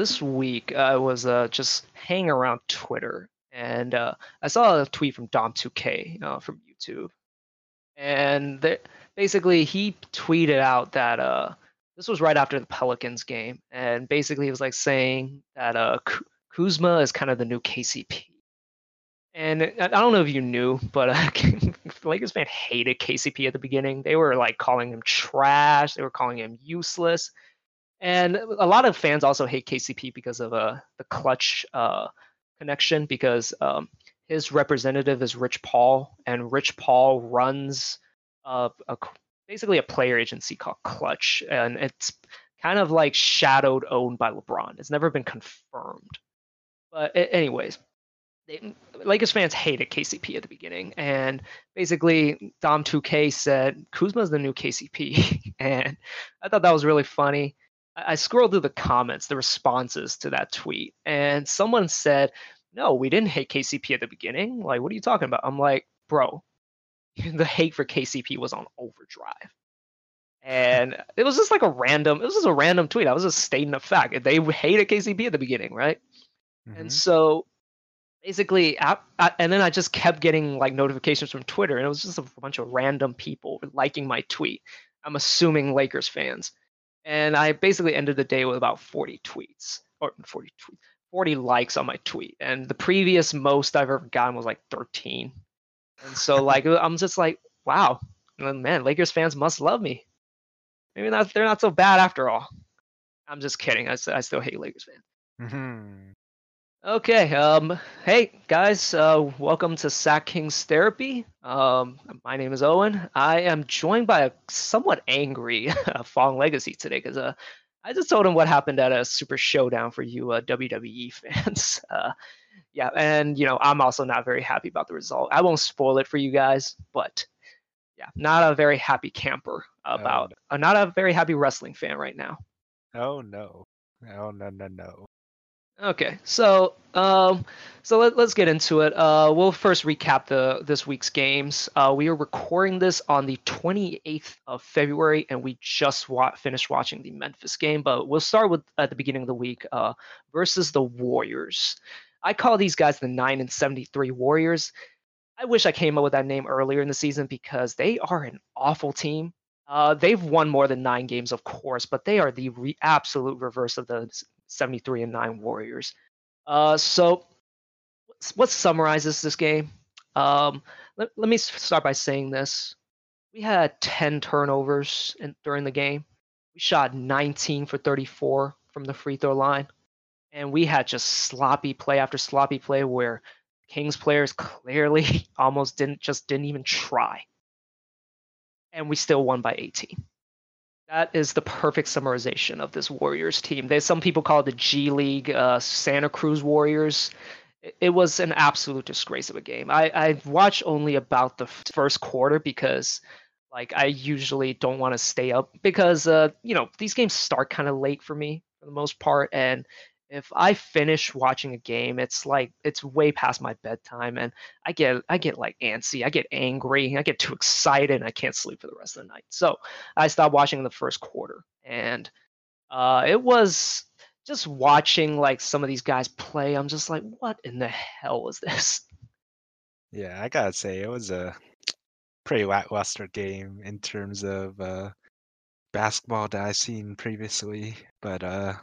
this week I was uh, just hanging around Twitter and uh, I saw a tweet from Dom2K uh, from YouTube, and there, basically he tweeted out that uh, this was right after the Pelicans game, and basically he was like saying that uh, Kuzma is kind of the new KCP. And I don't know if you knew, but uh, Lakers fan hated KCP at the beginning. They were like calling him trash. They were calling him useless. And a lot of fans also hate KCP because of uh, the Klutch uh, connection because um, his representative is Rich Paul, and Rich Paul runs a, a, basically a player agency called Klutch, and it's kind of like shadowed owned by LeBron. It's never been confirmed. But anyways, they, Lakers fans hated KCP at the beginning, and basically Dom 2K said Kuzma's the new KCP, and I thought that was really funny. I scrolled through the comments, the responses to that tweet, and someone said, "No, we didn't hate KCP at the beginning. Like, what are you talking about?" I'm like, "Bro, the hate for KCP was on overdrive." And it was just like a random, it was just a random tweet. I was just stating a fact. They hated KCP at the beginning, right? Mm-hmm. And so basically, I, I, and then I just kept getting like notifications from Twitter, and it was just a bunch of random people liking my tweet. I'm assuming Lakers fans and I basically ended the day with about 40 tweets or 40 tweets, 40 likes on my tweet, and the previous most I've ever gotten was like 13. And so like I'm just like, wow, man, Lakers fans must love me. Maybe not, they're not so bad after all. I'm just kidding. I, I still hate Lakers fans. Mm-hmm. Okay. Um. Hey guys. Uh. Welcome to Sack Kings Therapy. Um. My name is Owen. I am joined by a somewhat angry Fong Legacy today because uh, I just told him what happened at a Super Showdown for you uh, WWE fans. Uh. Yeah, and you know I'm also not very happy about the result. I won't spoil it for you guys, but yeah, not a very happy camper about. Oh, no. uh, not a very happy wrestling fan right now. Oh no. Oh no no no. Okay, so um, so let, us get into it. Uh, we'll first recap the this week's games. Uh, we are recording this on the 28th of February, and we just wa- finished watching the Memphis game. But we'll start with at the beginning of the week uh, versus the Warriors. I call these guys the 9 and 73 Warriors. I wish I came up with that name earlier in the season because they are an awful team. Uh, they've won more than nine games, of course, but they are the re- absolute reverse of the 73 and 9 Warriors. Uh, so, what summarizes this game? Um, let, let me start by saying this. We had 10 turnovers in, during the game. We shot 19 for 34 from the free throw line. And we had just sloppy play after sloppy play where Kings players clearly almost didn't just didn't even try. And we still won by 18. That is the perfect summarization of this Warriors team. There's some people call it the G League uh, Santa Cruz Warriors. It, was an absolute disgrace of a game. I, I watched only about the first quarter because like I usually don't want to stay up because uh, you know these games start kind of late for me for the most part, and if I finish watching a game, it's like it's way past my bedtime, and I get I get like antsy, I get angry, I get too excited, and I can't sleep for the rest of the night. So I stopped watching the first quarter, and uh, it was just watching like some of these guys play. I'm just like, what in the hell is this? Yeah, I gotta say it was a pretty lackluster game in terms of uh, basketball that I've seen previously, but uh,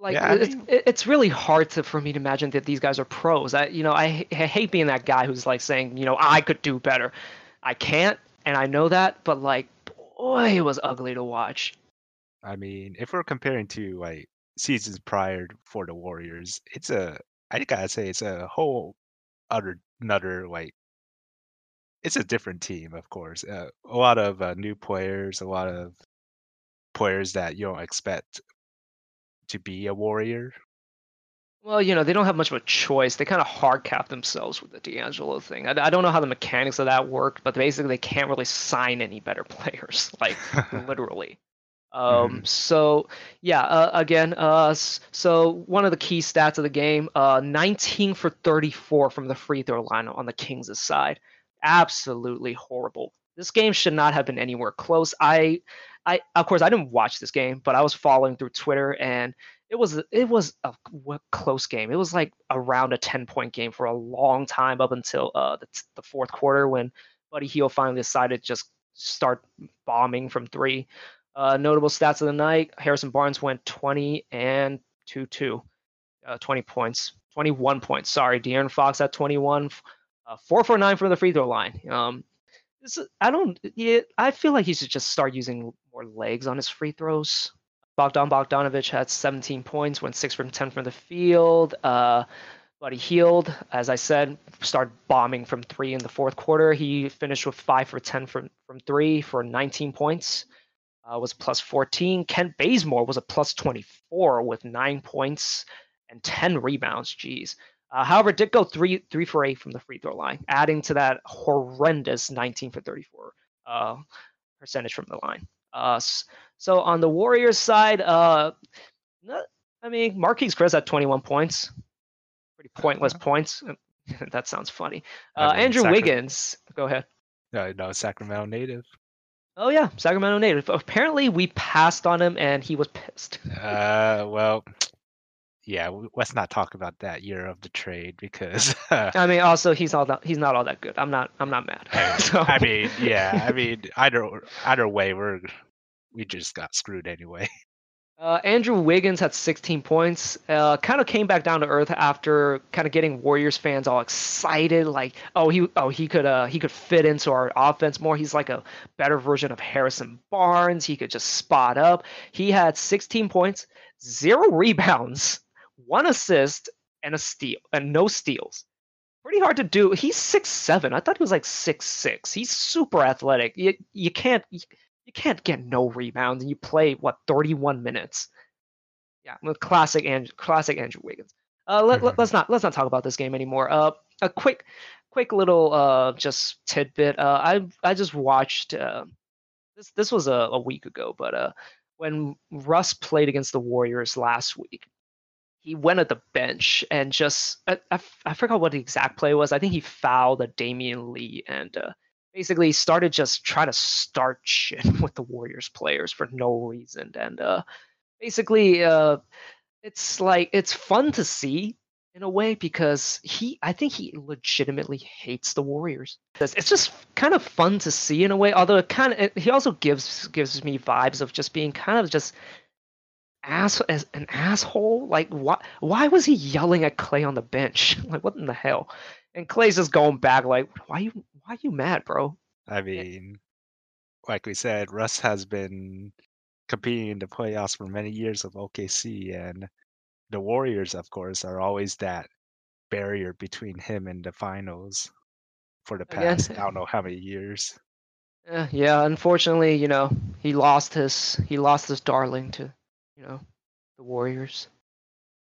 like yeah, it's, mean... it's really hard to for me to imagine that these guys are pros. I you know I, I hate being that guy who's like saying you know I could do better. I can't, and I know that, but like boy, it was ugly to watch. I mean, if we're comparing to like seasons prior for the Warriors, it's a I gotta say it's a whole other another like it's a different team, of course. Uh, a lot of uh, new players, a lot of players that you don't expect to be a warrior? Well, you know, they don't have much of a choice. They kind of hard cap themselves with the D'Angelo thing. I, I don't know how the mechanics of that work, but basically they can't really sign any better players, like literally. Um, mm-hmm. So yeah, uh, again, uh, so one of the key stats of the game, uh, 19 for 34 from the free throw line on the Kings' side. Absolutely horrible. This game should not have been anywhere close. I I of course I didn't watch this game, but I was following through Twitter and it was it was a close game. It was like around a 10 point game for a long time up until uh, the, the fourth quarter when Buddy Hield finally decided to just start bombing from three. Uh, notable stats of the night: Harrison Barnes went 20 and 2 2, uh, 20 points, 21 points. Sorry, De'Aaron Fox at 21, uh, 4 for 9 from the free throw line. Um, this, I don't. Yeah, I feel like he should just start using more legs on his free throws. Bogdan Bogdanovic had 17 points, went 6 from 10 from the field. Uh, Buddy Hield, as I said, started bombing from three in the fourth quarter. He finished with 5 for 10 from, from three for 19 points, uh, was plus 14. Kent Bazemore was a plus 24 with 9 points and 10 rebounds. Jeez. Uh, however, did go three three for eight from the free throw line, adding to that horrendous 19 for 34 uh, percentage from the line. Uh, so on the Warriors side, uh, I mean, Marquese Chriss had 21 points, pretty pointless uh-huh. points. that sounds funny. Uh, mean, Andrew Wiggins, go ahead. No, no, Sacramento native. Oh yeah, Sacramento native. Apparently, we passed on him, and he was pissed. uh, well, yeah, let's not talk about that year of the trade because I mean, also he's all that he's not all that good. I'm not I'm not mad. I, so. I mean, yeah, I mean, either either way, we're we just got screwed anyway. Uh, Andrew Wiggins had 16 points. Uh, kind of came back down to earth after kind of getting Warriors fans all excited, like, oh, he, oh, he could, uh, he could fit into our offense more. He's like a better version of Harrison Barnes. He could just spot up. He had 16 points, zero rebounds, one assist, and a steal, and no steals. Pretty hard to do. He's six seven. I thought he was like six six. He's super athletic. You you can't you can't get no rebounds and you play what 31 minutes. Yeah, with classic and classic Andrew Wiggins. Uh, let, mm-hmm. let, us not let's not talk about this game anymore. Uh, a quick quick little uh just tidbit. Uh, I I just watched uh, this this was a, a week ago, but uh when Russ played against the Warriors last week, he went at the bench and just I, I, forgot what the exact play was. I think he fouled a Damion Lee and uh, basically started just trying to start shit with the Warriors players for no reason. And uh, basically, uh, it's like it's fun to see in a way because he I think he legitimately hates the Warriors. It's just kind of fun to see in a way. Although it kind of he also gives gives me vibes of just being kind of just ass as an asshole. Like why why was he yelling at Clay on the bench? like what in the hell? And Clay's just going back like why you why you mad, bro? I mean, like we said, Russ has been competing in the playoffs for many years with OKC, and the Warriors, of course, are always that barrier between him and the finals for the past Again, I don't know how many years. Uh, yeah, unfortunately, you know, he lost his he lost his darling to, you know, the Warriors.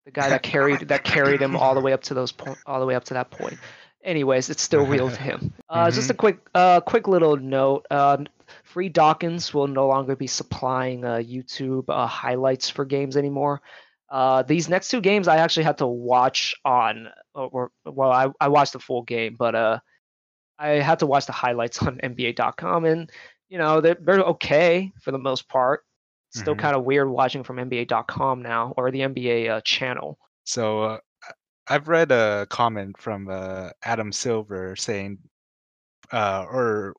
The guy that carried that carried him all the way up to those point all the way up to that point anyways, it's still real to him. Uh, mm-hmm. Just a quick, uh, quick little note. Uh, Free Dawkins will no longer be supplying uh, YouTube uh, highlights for games anymore. Uh, these next two games, I actually had to watch on, or well, I, I watched the full game, but uh, I had to watch the highlights on NBA.com, and you know they're, they're okay for the most part. Still mm-hmm. kind of weird watching from NBA.com now or the NBA uh, channel. So uh, I've read a comment from uh, Adam Silver saying, uh, or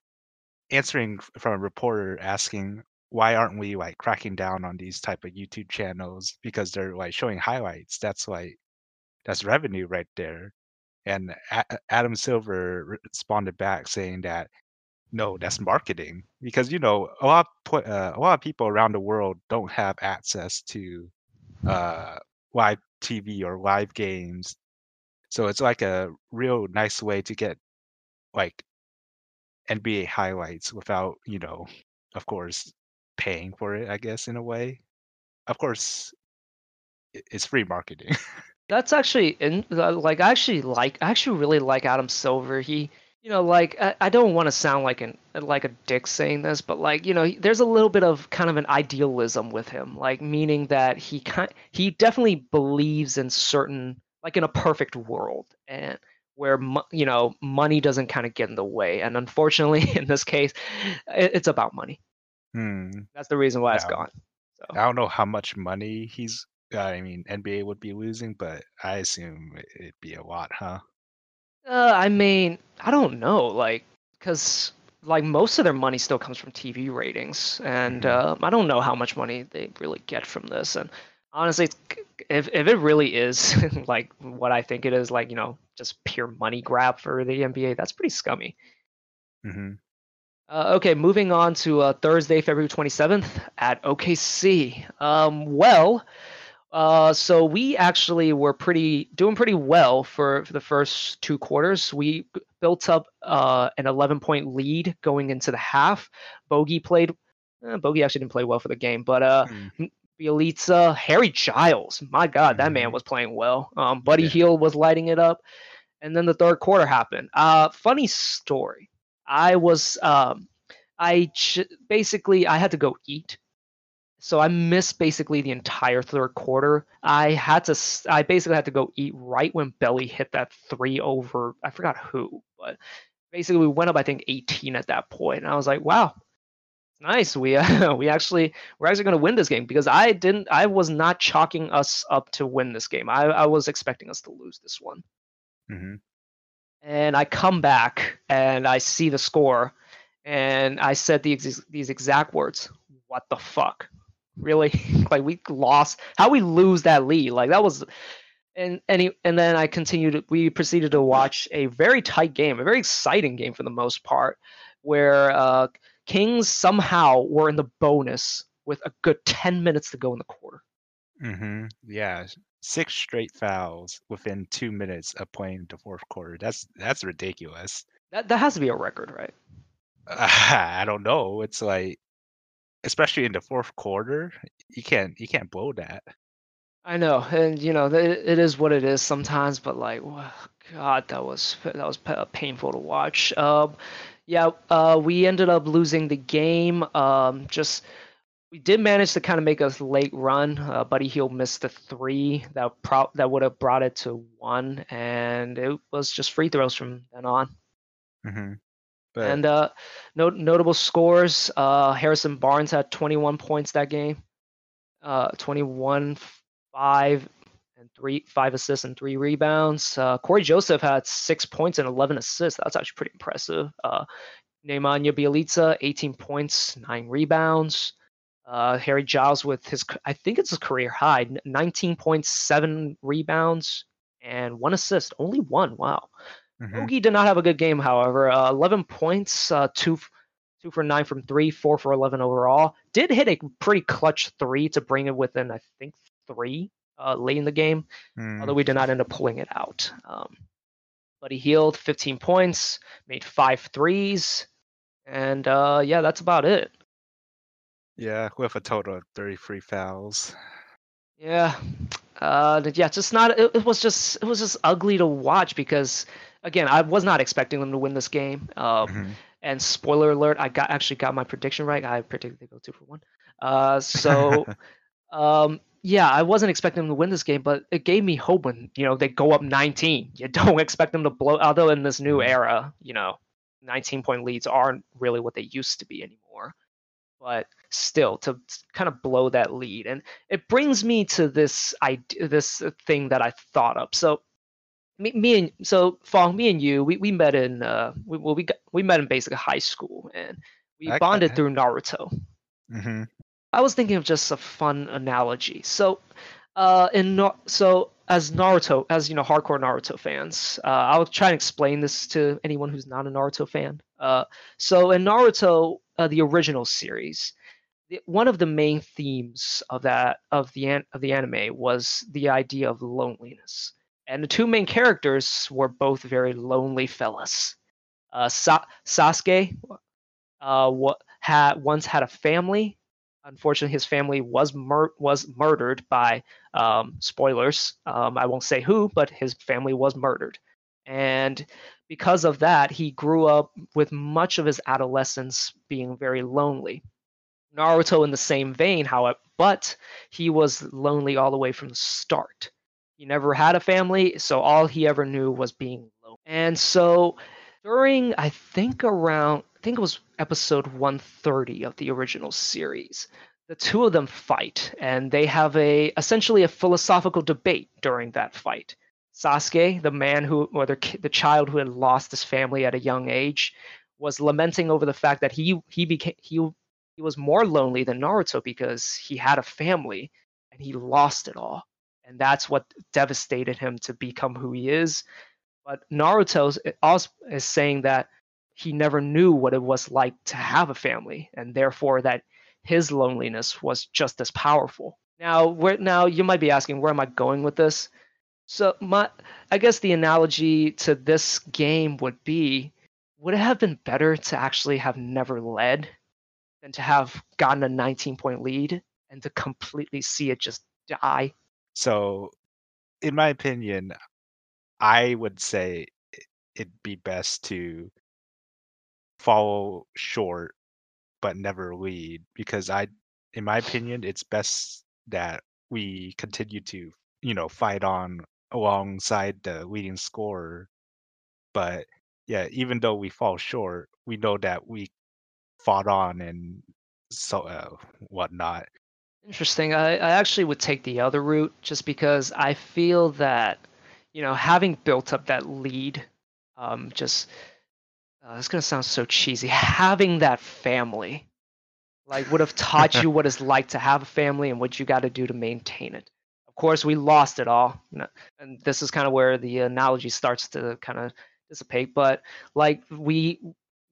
answering from a reporter asking, why aren't we like cracking down on these type of YouTube channels because they're like showing highlights? That's like that's revenue right there. And a- Adam Silver responded back saying that no, that's marketing because you know a lot of, uh, a lot of people around the world don't have access to uh, live TV or live games. So it's like a real nice way to get like NBA highlights without, you know, of course, paying for it, I guess, in a way. Of course, it's free marketing. That's actually in like I actually like I actually really like Adam Silver. He you know like I, I don't want to sound like an like a dick saying this, but like you know there's a little bit of kind of an idealism with him, like meaning that he kind he definitely believes in certain like in a perfect world and where you know money doesn't kind of get in the way and unfortunately in this case it's about money hmm. that's the reason why yeah. it's gone so. i don't know how much money he's uh, I mean, NBA would be losing, but I assume it'd be a lot, huh? Uh, I mean, I don't know, like, because like most of their money still comes from TV ratings, and uh, I don't know how much money they really get from this. And honestly, it's, if if it really is like what I think it is, like you know, just pure money grab for the NBA, that's pretty scummy. hmm Uh, okay, moving on to uh, Thursday, February 27th at OKC. Um, well, uh, so we actually were pretty doing pretty well for, for the first two quarters. We built up uh, an 11 point lead going into the half. Bogey played. Eh, Bogey actually didn't play well for the game, but uh, Mm. Bjelica, Harry Giles, my God, that man Mhm. was playing well. Um, Buddy Yeah. Hield was lighting it up, and then the third quarter happened. Uh, funny story. I was um, I ch- basically I had to go eat, so I missed basically the entire third quarter. I had to I basically had to go eat right when Belly hit that three over. I forgot who, but basically we went up I think 18 at that point, and I was like, wow. Nice. We uh, we actually we're actually going to win this game because I didn't I was not chalking us up to win this game. I, I was expecting us to lose this one hmm and I come back and I see the score, and I said the ex- these exact words: "What the fuck? Really? like we lost? How we lose that lead? Like that was." And and he, and then I continued. We proceeded to watch a very tight game, a very exciting game for the most part, where uh, Kings somehow were in the bonus with a good ten minutes to go in the quarter. hmm Yeah, six straight fouls within two minutes of playing the fourth quarter. That's that's ridiculous. That that has to be a record, right? I don't know. It's like, especially in the fourth quarter, you can't you can't blow that. I know, and you know, it is what it is sometimes. But like, God, that was that was painful to watch. Um, yeah, uh, we ended up losing the game. Um, just we did manage to kind of make a late run. Uh, Buddy Hield missed the three that pro- that would have brought it to one, and it was just free throws from then on. hmm And uh, note notable scores: uh, Harrison Barnes had 21 points that game, uh, 21, five, and three, five assists and three rebounds. Uh, Cory Joseph had six points and 11 assists. That's actually pretty impressive. Uh, Nemanja Bjelica, 18 points, nine rebounds. Uh, Harry Giles with his, I think it's his career high, n- 19.7 rebounds and one assist. Only one. Wow. Mhm, Bogey did not have a good game, however. Uh, 11 points, uh, two, two for nine from three, four for 11 overall. Did hit a pretty clutch three to bring it within, I think, three uh, late in the game, mm, although we did not end up pulling it out. Um, Buddy Hield 15 points, made five threes, and uh, yeah, that's about it. yeah, with a total of 33 fouls. Yeah. Uh, yeah, just not. It, it was just it was just ugly to watch because again, I was not expecting them to win this game. Um, Mhm. And spoiler alert, I got actually got my prediction right. I predicted they go two for one. Uh, so um, yeah, I wasn't expecting them to win this game, but it gave me hope when you know they go up 19. You don't expect them to blow. Although in this new Mhm. era, you know, 19 point leads aren't really what they used to be anymore. But still, to kind of blow that lead, and it brings me to this idea, this thing that I thought up. So me, me and so Fong, me and you, we, we met in uh we well we got we met in basic high school and we Okay. bonded through Naruto. hmm I was thinking of just a fun analogy. So uh in so as Naruto, as you know, hardcore Naruto fans, uh, I'll try and explain this to anyone who's not a Naruto fan. Uh, so in Naruto, uh, the original series, the, one of the main themes of that of the an, of the anime was the idea of loneliness, and the two main characters were both very lonely fellas. Uh, Sa- Sasuke, uh, what had once had a family. Unfortunately, his family was mur- was murdered by um, spoilers. Um, I won't say who, but his family was murdered, and because of that, he grew up with much of his adolescence being very lonely. Naruto, in the same vein, however, but he was lonely all the way from the start. He never had a family, so all he ever knew was being alone. And so during, I think around, I think it was episode 130 of the original series, the two of them fight, and they have a essentially a philosophical debate during that fight. Sasuke, the man who, or the, the child who had lost his family at a young age, was lamenting over the fact that he he became he he was more lonely than Naruto because he had a family and he lost it all, and that's what devastated him to become who he is. But Naruto eh, also is saying that he never knew what it was like to have a family, and therefore that his loneliness was just as powerful. Now, where now you might be asking, where am I going with this? So my, I guess the analogy to this game would be, would it have been better to actually have never led than to have gotten a 19 point lead and to completely see it just die? So, in my opinion, I would say it'd be best to follow short but never lead because I in my opinion it's best that we continue to you know fight on alongside the leading scorer. But yeah even though we fall short we know that we fought on and so uh, whatnot Interesting. I, I actually would take the other route just because I feel that, you know, having built up that lead, um, just uh, it's gonna sound so cheesy. Having that family, like, would have taught you what it's like to have a family and what you got to do to maintain it. Of course, we lost it all, and this is kind of where the analogy starts to kind of dissipate. But like we,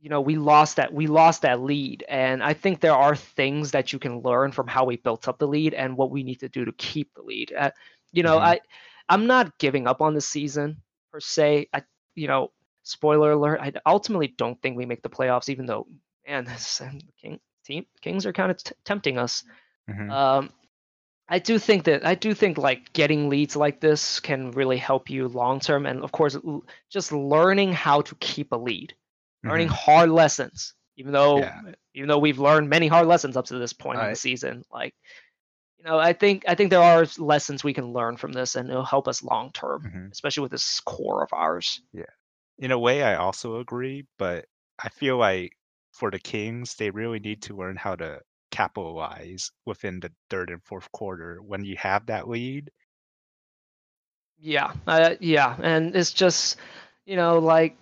you know, we lost that we lost that lead, and I think there are things that you can learn from how we built up the lead and what we need to do to keep the lead. Uh, you know, Mhm. I I'm not giving up on the season per se. I you know, spoiler alert, I ultimately don't think we make the playoffs, even though man, this, um, the King team Kings are kind of t- tempting us. Mhm. Um, I do think that I do think like getting leads like this can really help you long term, and of course, l- just learning how to keep a lead, learning Mhm. hard lessons. Even though, Yeah. even though we've learned many hard lessons up to this point in the season, like you know, I think I think there are lessons we can learn from this, and it'll help us long term, Mhm. especially with this core of ours. Yeah, in a way i also agree but i feel like for the kings they really need to learn how to capitalize within the third and fourth quarter when you have that lead Yeah, uh, yeah, and it's just, you know, like,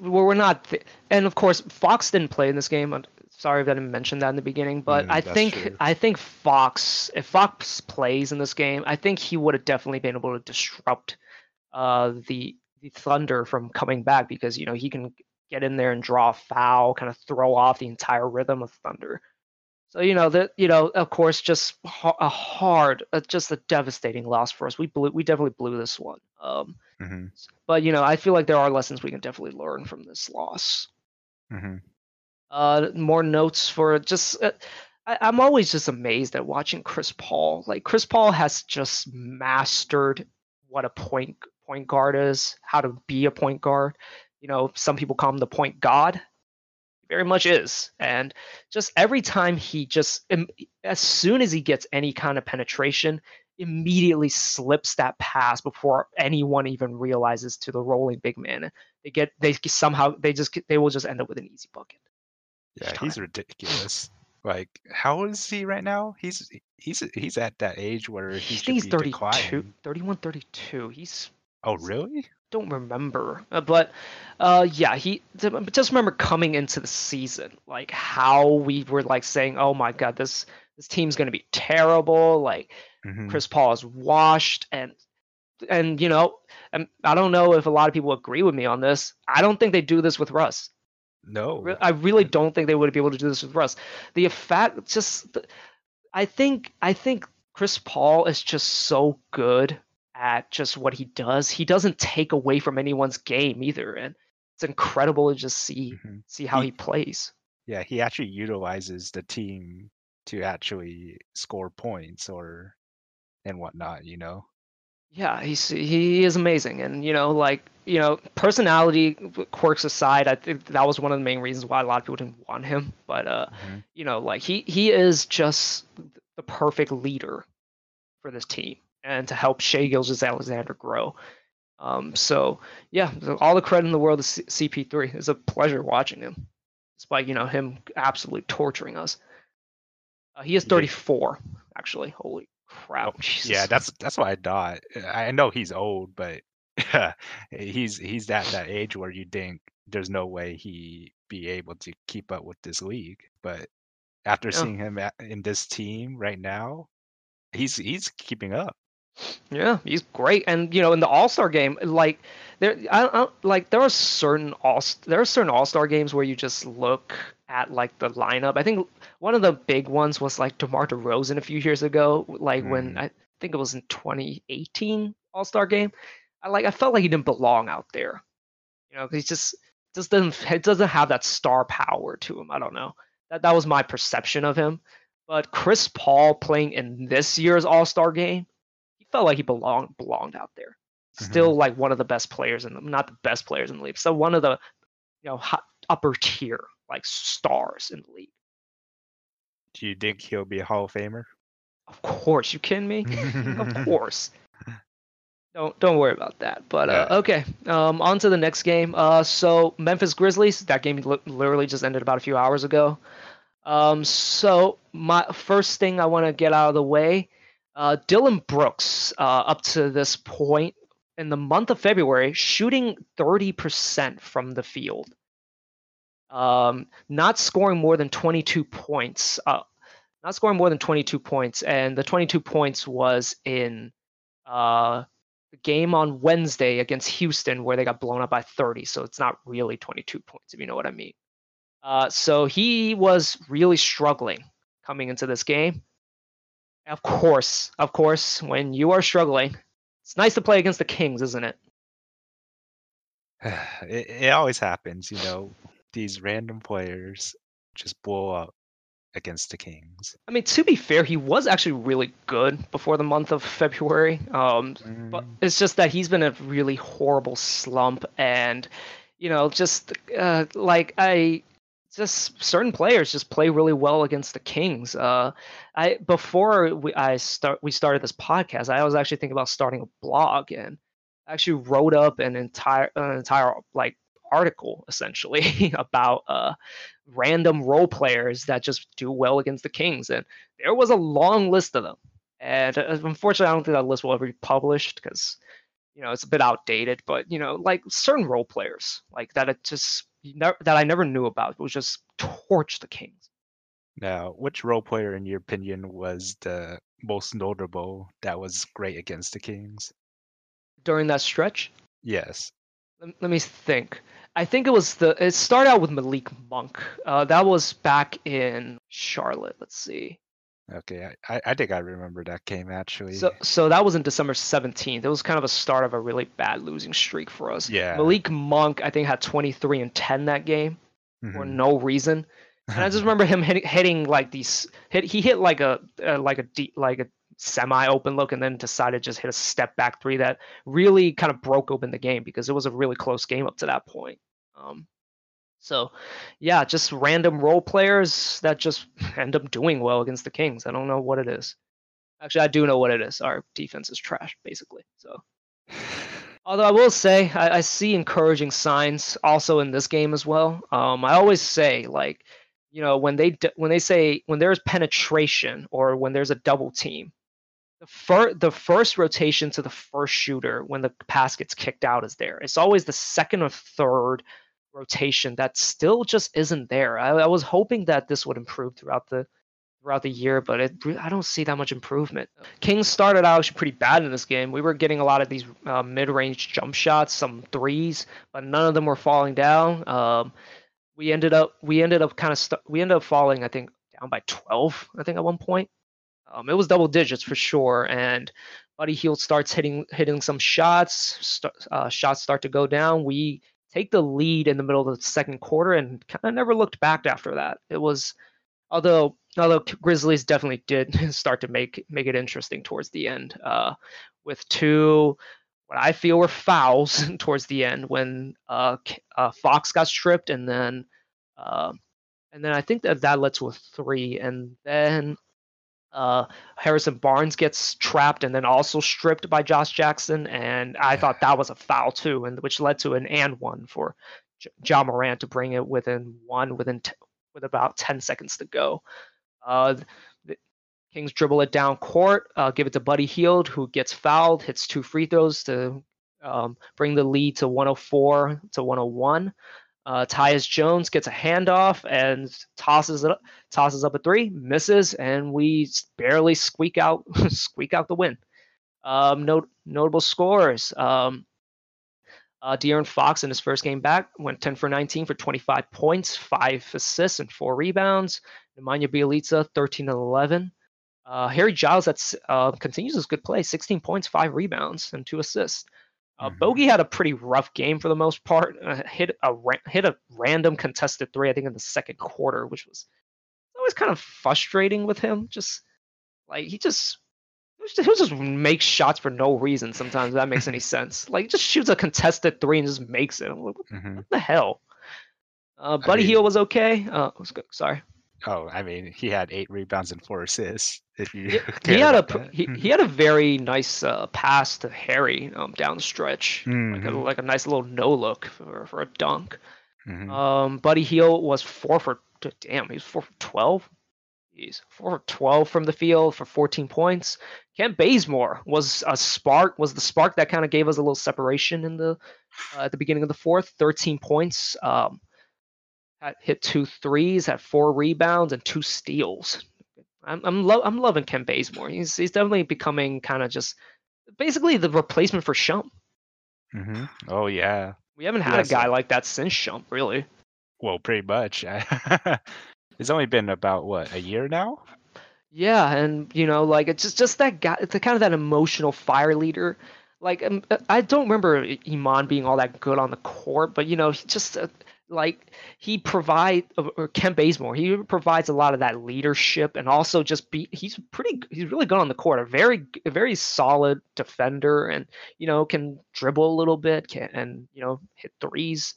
well, we're not, th- and of course, Fox didn't play in this game. I'm sorry if I didn't mention that in the beginning, but Mm, I think, true. I think Fox, if Fox plays in this game, I think he would have definitely been able to disrupt uh, the the Thunder from coming back because you know he can get in there and draw a foul, kind of throw off the entire rhythm of Thunder. So you know that you know, of course, just a hard, uh, just a devastating loss for us. We blew, we definitely blew this one. Um, hmm but you know, I feel like there are lessons we can definitely learn from this loss. hmm Uh, more notes for just. Uh, I, I'm always just amazed at watching Chris Paul. Like Chris Paul has just mastered what a point point guard is, how to be a point guard. You know, some people call him the point god. Very much is, and just every time he just, as soon as he gets any kind of penetration, immediately slips that pass before anyone even realizes to the rolling big man. They get they somehow they just they will just end up with an easy bucket. yeah he's ridiculous like how is he right now he's he's he's at that age where I he think he's 32, declining 31, 32. He's oh really don't remember, uh, but uh, yeah, he just remember coming into the season, like how we were like saying, "Oh my God, this this team's gonna be terrible." Like hmm Chris Paul is washed, and and you know, and I don't know if a lot of people agree with me on this. I don't think they do this with Russ. no I really don't think they would be able to do this with Russ. The effect, just, the- I think, I think Chris Paul is just so good at just what he does. He doesn't take away from anyone's game either, and it's incredible to just see Mhm. see how He- he plays. yeah he actually utilizes the team to actually score points or and whatnot you know Yeah, he's he is amazing, and you know, like you know, personality quirks aside, I think that was one of the main reasons why a lot of people didn't want him. But uh, Mhm. you know, like he he is just the perfect leader for this team and to help Shai Gilgeous-Alexander grow. Um, so yeah, all the credit in the world to C- CP3. It's a pleasure watching him, despite you know him absolutely torturing us. Uh, he is He did. 34, actually. Holy crap! Oh, Jesus. Yeah, that's that's what I thought. I know he's old, but he's he's at that age where you think there's no way he be able to keep up with this league. But after Yeah. seeing him at, in this team right now, he's he's keeping up. Yeah, he's great, and you know, in the All Star game, like there, I, I like there are certain all there are certain All Star games where you just look at like the lineup. I think one of the big ones was like DeMar DeRozan a few years ago, like when Mm. I think it was in 2018 All Star game. I like I felt like he didn't belong out there, you know, 'cause he just just doesn't it doesn't have that star power to him. I don't know. That that was my perception of him. But Chris Paul playing in this year's All Star game felt like he belonged belonged out there. Mhm. Still like one of the best players in the not the best players in the league. So one of the you know hot, upper tier like stars in the league. Do you think he'll be a Hall of Famer? Of course, you kidding me? of course. Don't don't worry about that. But uh, Yeah. okay, um, on to the next game. Uh, so Memphis Grizzlies. That game li- literally just ended about a few hours ago. Um, so my first thing I want to get out of the way, uh, Dillon Brooks, uh, up to this point in the month of February, shooting 30% from the field. Um, not scoring more than 22 points. Uh, not scoring more than 22 points, and the 22 points was in uh, the game on Wednesday against Houston where they got blown up by 30. So it's not really 22 points, if you know what I mean. Uh, so he was really struggling coming into this game. Of course, of course, when you are struggling, it's nice to play against the Kings, isn't it? it, it always happens, you know. These random players just blow up against the Kings. I mean, to be fair, he was actually really good before the month of February. Um, but Mm, it's just that he's been a really horrible slump, and you know, just uh, like I, just certain players just play really well against the Kings. Uh, I before we I start we started this podcast, I was actually thinking about starting a blog, and actually wrote up an entire an entire like article essentially about uh random role players that just do well against the Kings, and there was a long list of them. And uh, unfortunately, I don't think that list will ever be published because, you know, it's a bit outdated. But you know, like certain role players, like that, it just never, that I never knew about, was just torch the Kings. Now, which role player, in your opinion, was the most notable that was great against the Kings? During that stretch, Yes. let, let me think. I think it was the. It started out with Malik Monk. Uh, that was back in Charlotte. Let's see. Okay, I, I, think I remember that game actually. So, so that was in December 17th. It was kind of a start of a really bad losing streak for us. Yeah. Malik Monk, I think, had 23 and 10 that game. for Mhm. no reason. And I just remember him hitting, hitting like these. Hit, he hit like a uh, like a deep, like a semi open look, and then decided to just hit a step back three that really kind of broke open the game because it was a really close game up to that point. Um, so, yeah, just random role players that just end up doing well against the Kings. I don't know what it is. Actually, I do know what it is. Our defense is trash, basically. So. Although I will say I, I see encouraging signs also in this game as well. Um, I always say like, you know, when they when they say when there's penetration or when there's a double team, the first the first rotation to the first shooter when the pass gets kicked out is there. It's always the second or third rotation that still just isn't there. I, I was hoping that this would improve throughout the throughout the year, but it, I don't see that much improvement. Kings started out actually pretty bad in this game. We were getting a lot of these uh, mid-range jump shots, some threes, but none of them were falling down. Um, we ended up we ended up kind of st- we ended up falling, I think, down by 12. I think at one point. Um, it was double digits for sure, and Buddy Hield starts hitting hitting some shots. St- uh, shots start to go down. We take the lead in the middle of the second quarter and kind of never looked back after that. It was although although Grizzlies definitely did start to make make it interesting towards the end, uh, with two what I feel were fouls towards the end when uh, uh, Fox got stripped, and then uh, and then I think that that led to a three, and then uh, Harrison Barnes gets trapped and then also stripped by Josh Jackson, and I thought that was a foul too, and which led to an and one for J- Ja Morant to bring it within one within t- with about ten seconds to go. Uh, Kings dribble it down court, uh, give it to Buddy Hield, who gets fouled, hits two free throws to um, bring the lead to 104 to 101. Uh, Tyus Jones gets a handoff and tosses it up, tosses up a three, misses, and we barely squeak out squeak out the win. Um, note, notable scores. Um, uh, De'Aaron Fox in his first game back went 10 for 19 for 25 points, five assists, and four rebounds. Nemanja Bjelica 13 and 11. Uh, Harry Giles that's uh, continues his good play, 16 points, five rebounds, and two assists. Uh, mm-hmm. Bogey had a pretty rough game for the most part. Uh, hit a hit a random contested three, I think, in the second quarter, which was always kind of frustrating with him. Just like he just he'll just make shots for no reason. Sometimes that makes any sense. Like just shoots a contested three and just makes it. Like, what, mm-hmm. what, the hell? Uh, Buddy I mean, Hield was okay. Uh, sorry. Oh, I mean, he had eight rebounds and four assists. If you he, he had a he, he had a very nice uh, pass to Harry um, down the stretch, mm-hmm. like, a, mm-hmm. like a nice little no look for, for a dunk. Mm-hmm. Um, Buddy Hield was four for damn, he was four for twelve. He's four for twelve from the field for fourteen points. Kent Bazemore was a spark, was the spark that kind of gave us a little separation in the uh, at the beginning of the fourth. Thirteen points. Um, hit two threes, had four rebounds, and two steals. I'm I'm, lo- I'm loving Kent Bazemore. He's he's definitely becoming kind of just basically the replacement for Shump. Mm-hmm. Oh yeah. We haven't had yes. a guy like that since Shump, really. Well, pretty much. it's only been about what a year now. Yeah, and you know, like it's just just that guy. It's a kind of that emotional fire leader. Like um, I don't remember Iman being all that good on the court, but you know, just uh, like he provide or Kent Bazemore, he provides a lot of that leadership and also just be he's pretty he's really good on the court, a very a very solid defender and you know can dribble a little bit can and you know hit threes.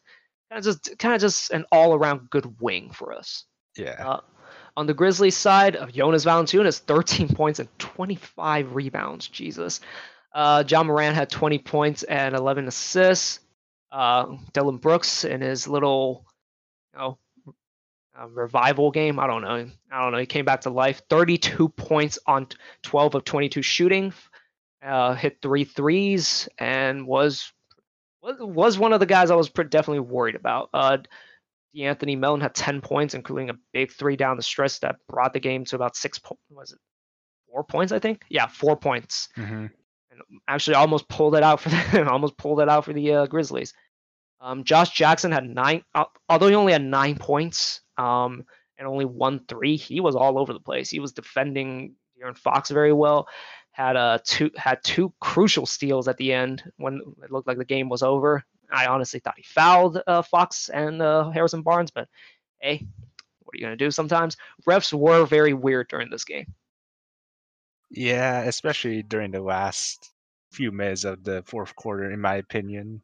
Kind of just kind of just an all around good wing for us. Yeah. Uh, on the Grizzlies side, of Jonas Valanciunas 13 points and 25 rebounds. Jesus. Uh, Ja Morant had 20 points and 11 assists uh, Dillon Brooks in his little, you know, uh, revival game. I don't know. I don't know. He came back to life. 32 points on 12 of 22 shooting. Uh, hit three threes and was was one of the guys I was definitely worried about. Uh, De'Anthony Melton had 10 points, including a big three down the stretch that brought the game to about six. Po- was it four points? I think. Yeah, four points. Mm-hmm actually almost pulled it out for the almost pulled it out for the uh, Grizzlies. Um, Josh Jackson had nine, uh, although he only had nine points um, and only one three. He was all over the place. He was defending De'Aaron Fox very well. Had a uh, two had two crucial steals at the end when it looked like the game was over. I honestly thought he fouled uh, Fox and uh, Harrison Barnes, but hey, what are you gonna do? Sometimes refs were very weird during this game. Yeah, especially during the last few minutes of the fourth quarter, in my opinion.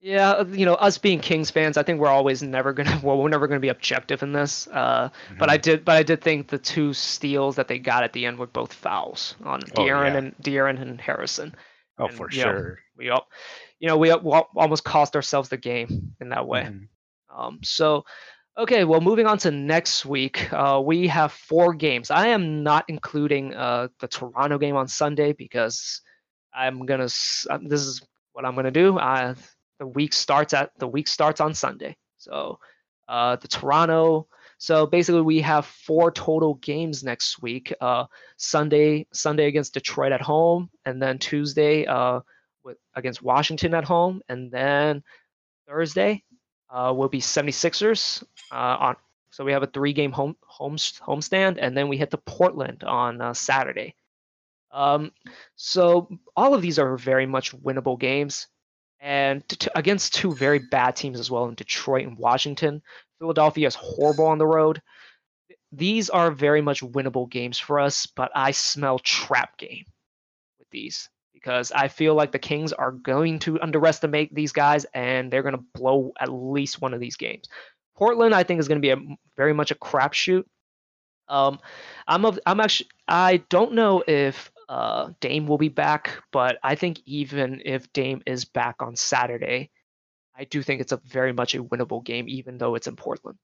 Yeah, uh, you know, us being Kings fans, I think we're always never gonna well, we're never gonna be objective in this. Uh, mm-hmm. But I mm-hmm. did, but I did think the two steals that they got at the end were both fouls on De'Aaron oh, yeah. and De'Aaron and Harrison. Oh, and, for sure. Know, we all, you know, we, we almost cost ourselves the game in that way. Mm-hmm. Um, so Okay, well, moving on to next week, uh, we have four games. I am not including uh, the Toronto game on Sunday because I'm gonna. Uh, this is what I'm gonna do. Uh, the week starts at the week starts on Sunday. So uh, the Toronto. So basically, we have four total games next week. Uh, Sunday, Sunday against Detroit at home, and then Tuesday with against Washington at home, and then Thursday uh, will be 76ers uh, on. So we have a three-game home home homestand, and then we hit the Portland on uh, Saturday. Um, so all of these are very much winnable games, and to, against two very bad teams as well in Detroit and Washington. Philadelphia is horrible on the road. These are very much winnable games for us, but I smell trap game with these because I feel like the Kings are going to underestimate these guys and they're going to blow at least one of these games. Portland, I think, is going to be a very much a crapshoot. Um, I'm of, I'm actually I don't know if uh, Dame will be back, but I think even if Dame is back on Saturday, I do think it's a very much a winnable game, even though it's in Portland.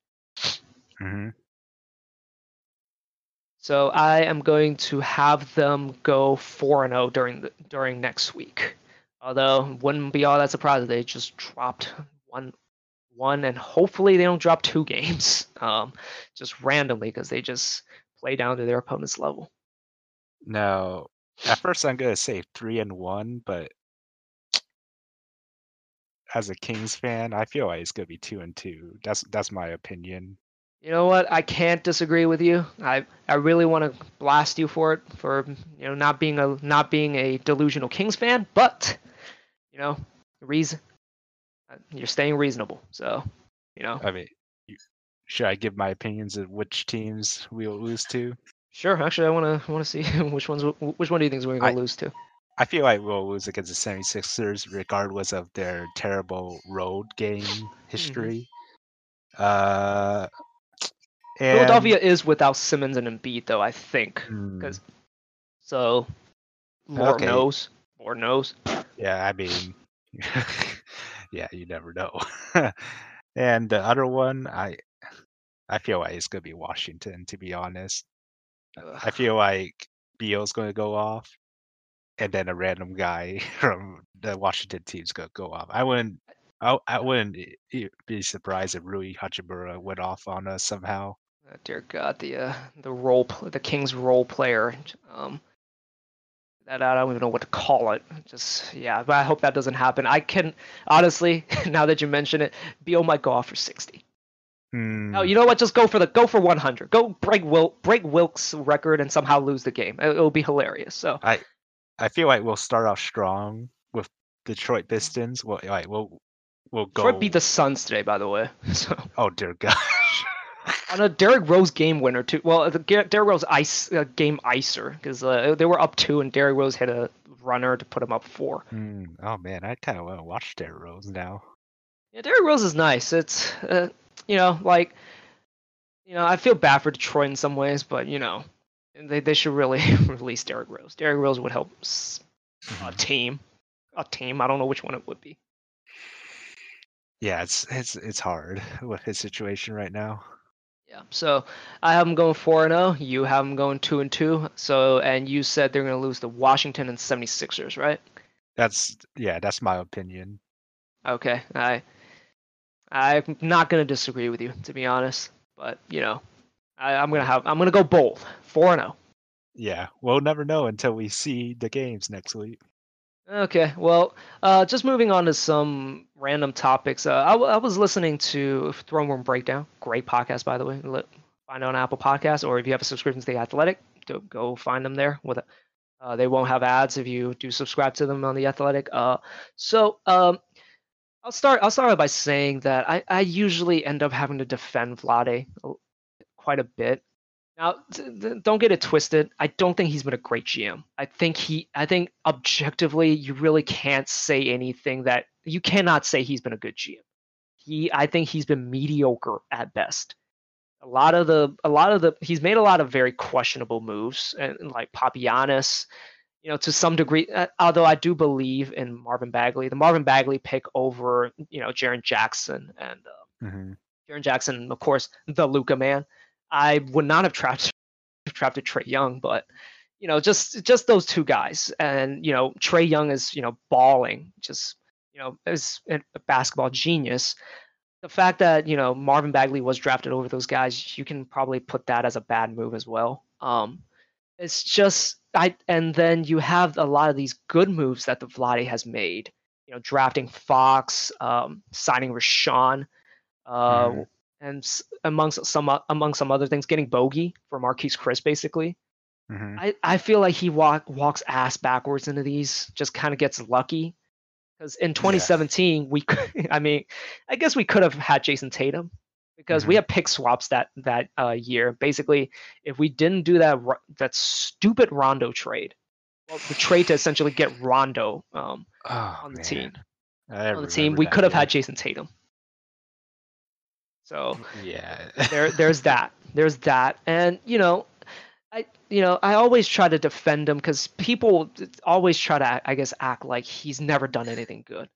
Mm-hmm. So I am going to have them go four and zero during the during next week. Although wouldn't be all that surprised if they just dropped one one and hopefully they don't drop two games um, just randomly because they just play down to their opponent's level. Now, at first I'm gonna say three and one, but as a Kings fan, I feel like it's gonna be two and two. That's that's my opinion. You know what? I can't disagree with you. I I really want to blast you for it for you know not being a not being a delusional Kings fan, but you know reason uh, you're staying reasonable. So you know. I mean, you, should I give my opinions of which teams we will lose to? Sure. Actually, I want to want to see which ones which one do you think we're going to lose to? I feel like we'll lose against the 76ers regardless of their terrible road game mm-hmm. history. Mm-hmm. Uh, and... Philadelphia is without Simmons and Embiid, though I think, because mm. so Lord okay. knows, Lord knows. Yeah, I mean, yeah, you never know. and the other one, I, I feel like it's gonna be Washington. To be honest, Ugh. I feel like Beal's gonna go off, and then a random guy from the Washington team's gonna go off. I wouldn't. I, I wouldn't be surprised if Rui Hachimura went off on us somehow. Oh, dear God, the uh, the role the King's role player. Um, that I don't even know what to call it. Just yeah, but I hope that doesn't happen. I can honestly, now that you mention it, Beal might go off for sixty. Hmm. Oh, you know what? Just go for the go for 100. Go break Will break Wilkes' record and somehow lose the game. It, will be hilarious. So I I feel like we'll start off strong with Detroit Pistons. Well, like we'll we'll go. Detroit beat the Suns today, by the way. So. Oh dear God. On a Derrick Rose game winner too. Well, the Derrick Rose ice uh, game icer because uh, they were up two and Derrick Rose hit a runner to put them up four. Mm, oh man, I kind of want to watch Derrick Rose now. Yeah, Derrick Rose is nice. It's uh, you know like you know I feel bad for Detroit in some ways, but you know they they should really release Derrick Rose. Derrick Rose would help a mm-hmm. team, a team. I don't know which one it would be. Yeah, it's it's it's hard with his situation right now. Yeah. So I have them going four and zero. Oh, you have them going two and two. So and you said they're going to lose to Washington and 76ers, right? That's yeah. That's my opinion. Okay. I I'm not going to disagree with you, to be honest. But you know, I, I'm gonna have I'm gonna go both four and zero. Oh. Yeah, we'll never know until we see the games next week. Okay, well, uh, just moving on to some random topics. Uh, I, w- I was listening to Throne Room Breakdown, great podcast by the way. Find it on Apple Podcasts, or if you have a subscription to the Athletic, go find them there. With it, uh, they won't have ads if you do subscribe to them on the Athletic. Uh, so um, I'll start. I'll start by saying that I, I usually end up having to defend Vlade quite a bit now, don't get it twisted. I don't think he's been a great GM. I think he, I think objectively, you really can't say anything that you cannot say he's been a good GM. He, I think he's been mediocre at best. A lot of the, a lot of the, he's made a lot of very questionable moves, and, and like Papagiannis, you know, to some degree. Uh, although I do believe in Marvin Bagley, the Marvin Bagley pick over, you know, Jaren Jackson and uh, mm-hmm. Jaren Jackson, of course, the Luka man. I would not have trapped drafted Trae Young, but you know, just just those two guys, and you know, Trae Young is you know balling, just you know, is a basketball genius. The fact that you know Marvin Bagley was drafted over those guys, you can probably put that as a bad move as well. Um, it's just I, and then you have a lot of these good moves that the Vlade has made. You know, drafting Fox, um, signing Richaun, uh, mm and amongst some among some other things, getting bogey for Marquese Chriss, basically. Mm-hmm. I, I feel like he walk, walks ass backwards into these, just kind of gets lucky. Because in 2017, yeah. we, I mean, I guess we could have had Jayson Tatum because mm-hmm. we had pick swaps that that uh, year. Basically, if we didn't do that that stupid Rondo trade, well, the trade to essentially get Rondo um, oh, on the man. team, on the team, we could have had Jayson Tatum. So yeah, there there's that. There's that, and you know, I you know I always try to defend him because people always try to I guess act like he's never done anything good.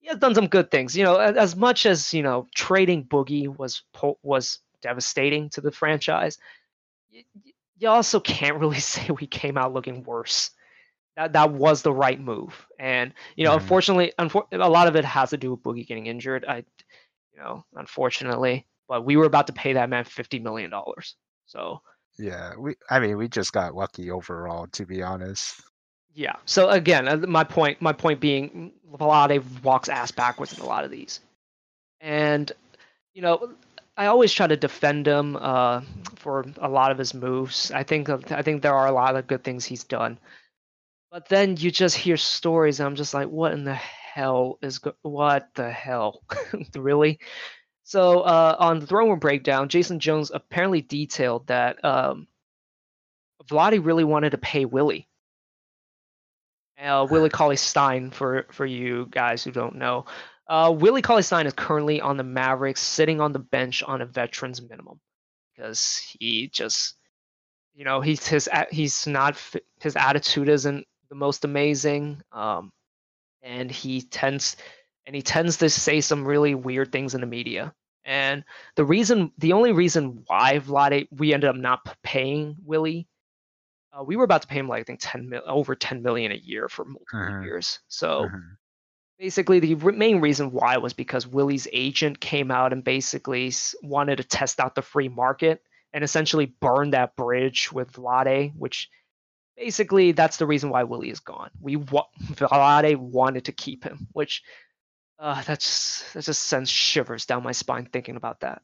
He has done some good things. You know, as much as you know, trading Boogie was was devastating to the franchise. you also can't really say we came out looking worse. That that was the right move, and you know, Mhm. unfortunately, unfor- a lot of it has to do with Boogie getting injured. I, you know, unfortunately, but we were about to pay that man fifty million dollars. So Yeah, we. I mean, we just got lucky overall, to be honest. yeah. So again, uh, my point, my point being, Vlade walks ass backwards in a lot of these, and you know, I always try to defend him uh, for a lot of his moves. I think I think there are a lot of good things he's done, but then you just hear stories, and I'm just like, what in the hell is go- what the hell, really? So uh, on the throne room breakdown, Jason Jones apparently detailed that um, Vladi really wanted to pay Willie. Uh, Willie Cauley Stein, for for you guys who don't know, uh, Willie Cauley Stein is currently on the Mavericks, sitting on the bench on a veterans minimum. Because he just, you know, he's his he's not his attitude isn't the most amazing, um, and he tends and he tends to say some really weird things in the media. And the reason, the only reason why Vlade we ended up not paying Willie, uh, we were about to pay him like I think ten mil, over ten million a year for multiple Mhm. years. So Mhm. basically the re- main reason why was because Willie's agent came out and basically wanted to test out the free market and essentially burn that bridge with Vlade, which basically that's the reason why Willie is gone. We wa- Vlade wanted to keep him, which uh, that's that just sends shivers down my spine thinking about that.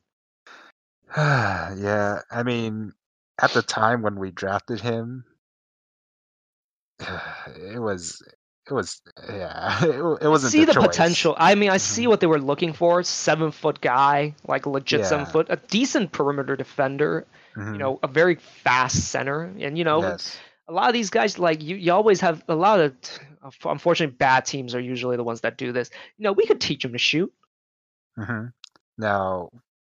yeah, I mean, at the time when we drafted him, it was, it was, yeah, it, it wasn't see the choice. potential. I mean, I see Mhm. what they were looking for. Seven foot guy, like legit seven foot, a decent perimeter defender. Mhm. You know, a very fast center, and you know, yes, a lot of these guys like you you always have a lot of unfortunately bad teams are usually the ones that do this. You know we could teach them to shoot. Hmm Now,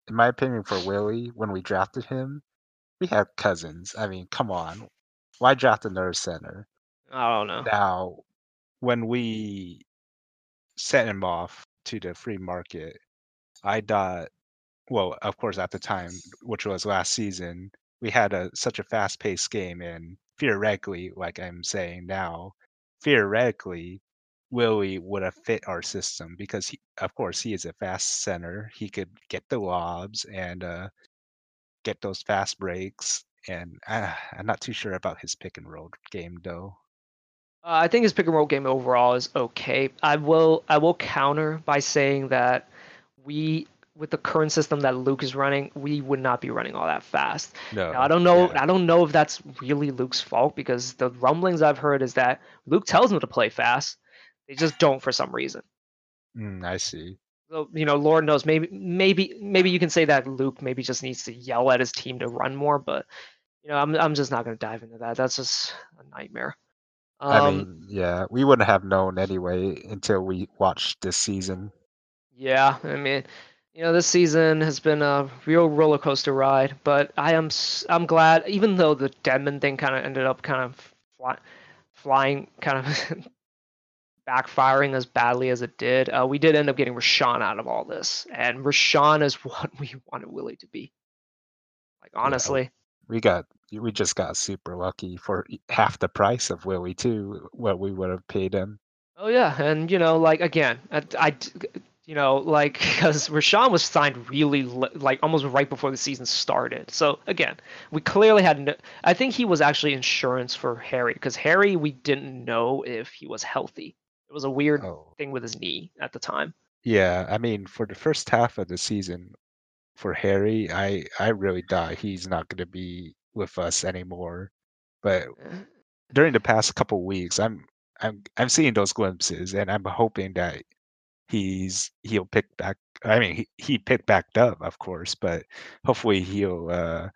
in my opinion, for Willie, when we drafted him, we had Cousins. I mean, come on, why draft another center? i don't know. Now, when we sent him off to the free market, I thought, well, of course, at the time, which was last season, we had a such a fast-paced game, and theoretically, like I'm saying now, theoretically, Willie would have fit our system because, he, of course, he is a fast center. He could get the lobs and uh, get those fast breaks. And uh, I'm not too sure about his pick and roll game, though. uh, i think his pick and roll game overall is okay i will i will counter by saying that we with the current system that luke is running we would not be running all that fast No, Now, I don't know. yeah. I don't know if that's really Luke's fault because the rumblings I've heard is that Luke tells them to play fast. They just don't for some reason. Mm, I see. So you know, Lord knows. Maybe, maybe, maybe you can say that Luke maybe just needs to yell at his team to run more. But you know, I'm I'm just not going to dive into that. That's just a nightmare. Um, I mean, yeah, we wouldn't have known anyway until we watched this season. Yeah, I mean, you know, this season has been a real roller coaster ride, but I am i'm glad, even though the Dedmon thing kind of ended up kind of fly, flying, kind of backfiring as badly as it did, uh, we did end up getting Richaun out of all this, and Richaun is what we wanted Willie to be. Like honestly, We got we just got super lucky for half the price of Willie too. What we would have paid him. oh yeah, and you know, like again, I, I you know, like because Richaun was signed really li- like almost right before the season started. So again, we clearly had. No, I think he was actually insurance for Harry because Harry we didn't know if he was healthy. It was a weird Oh, thing with his knee at the time. yeah. I mean, for the first half of the season, for Harry, I I really thought he's not going to be with us anymore. But Eh, during the past couple weeks, I'm I'm I'm seeing those glimpses, and I'm hoping that he's he'll pick back. I mean, he he picked back up, of course, but hopefully he'll uh,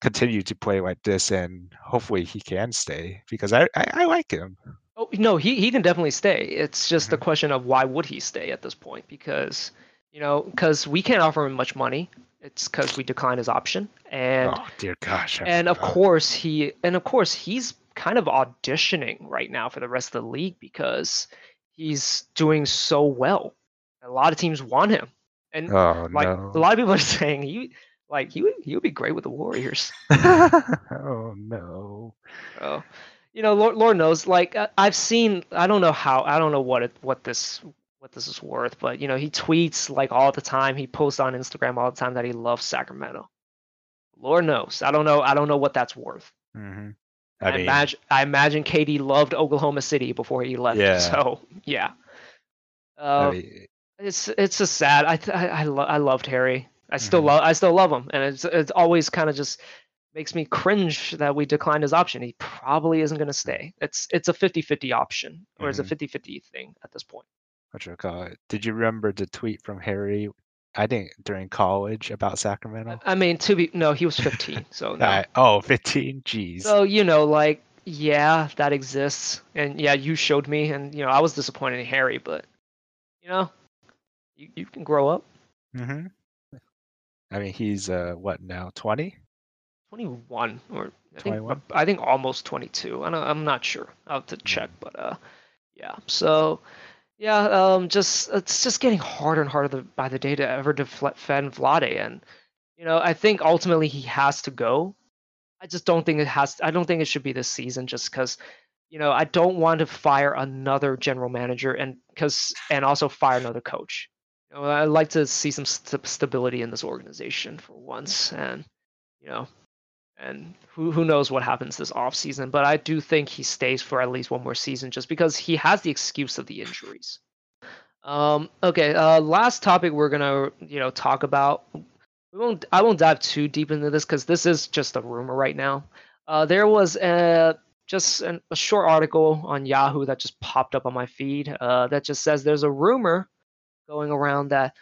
continue to play like this, and hopefully he can stay because I I, I like him. Oh no, he he can definitely stay. It's just the Mhm. question of why would he stay at this point? Because you know, because we can't offer him much money. It's because we declined his option, and oh dear gosh! I and of course he and of course he's kind of auditioning right now for the rest of the league because he's doing so well. A lot of teams want him, and Oh like no! a lot of people are saying he Like he would he would be great with the Warriors. oh no. Oh, you know, Lord, Lord knows. Like I've seen, I don't know how, I don't know what it, what this, what this is worth, but you know, he tweets like all the time. He posts on Instagram all the time that he loves Sacramento. Lord knows. I don't know. I don't know what that's worth. hmm I, I mean, imagine, I imagine KD loved Oklahoma City before he left. Yeah. So yeah. I Uh, mean, it's it's just sad. I I I, lo- I loved Harry. I still Mhm. love I still love him, and it's it's always kind of just makes me cringe that we declined his option. He probably isn't going to stay. It's it's a 50-50 option, or it's a Mhm. 50-50 thing at this point. what you call it? Did you remember the tweet from Harry? I think during college about Sacramento. I mean, to be no, he was 15, so no. I- oh, 15? Jeez. So you know, like yeah, that exists, and yeah, you showed me, and you know, I was disappointed in Harry, but you know, you you can grow up. hmm I mean, he's uh what now? 20? 21 or I think 21? I think almost 22. I don't, I'm not sure. I'll have to check, Mm. but uh, yeah. So yeah, um, just it's just getting harder and harder by the day to ever defend Vlade, and you know I think ultimately he has to go. I just don't think it has. I don't think it should be this season, just because you know I don't want to fire another general manager and because and also fire another coach. You know, I'd like to see some st- stability in this organization for once, and you know and who who knows what happens this off season but i do think he stays for at least one more season just because he has the excuse of the injuries. Um okay uh last topic we're gonna you know talk about we won't i won't dive too deep into this because this is just a rumor right now. Uh there was a just an, a short article on yahoo that just popped up on my feed uh that just says there's a rumor going around that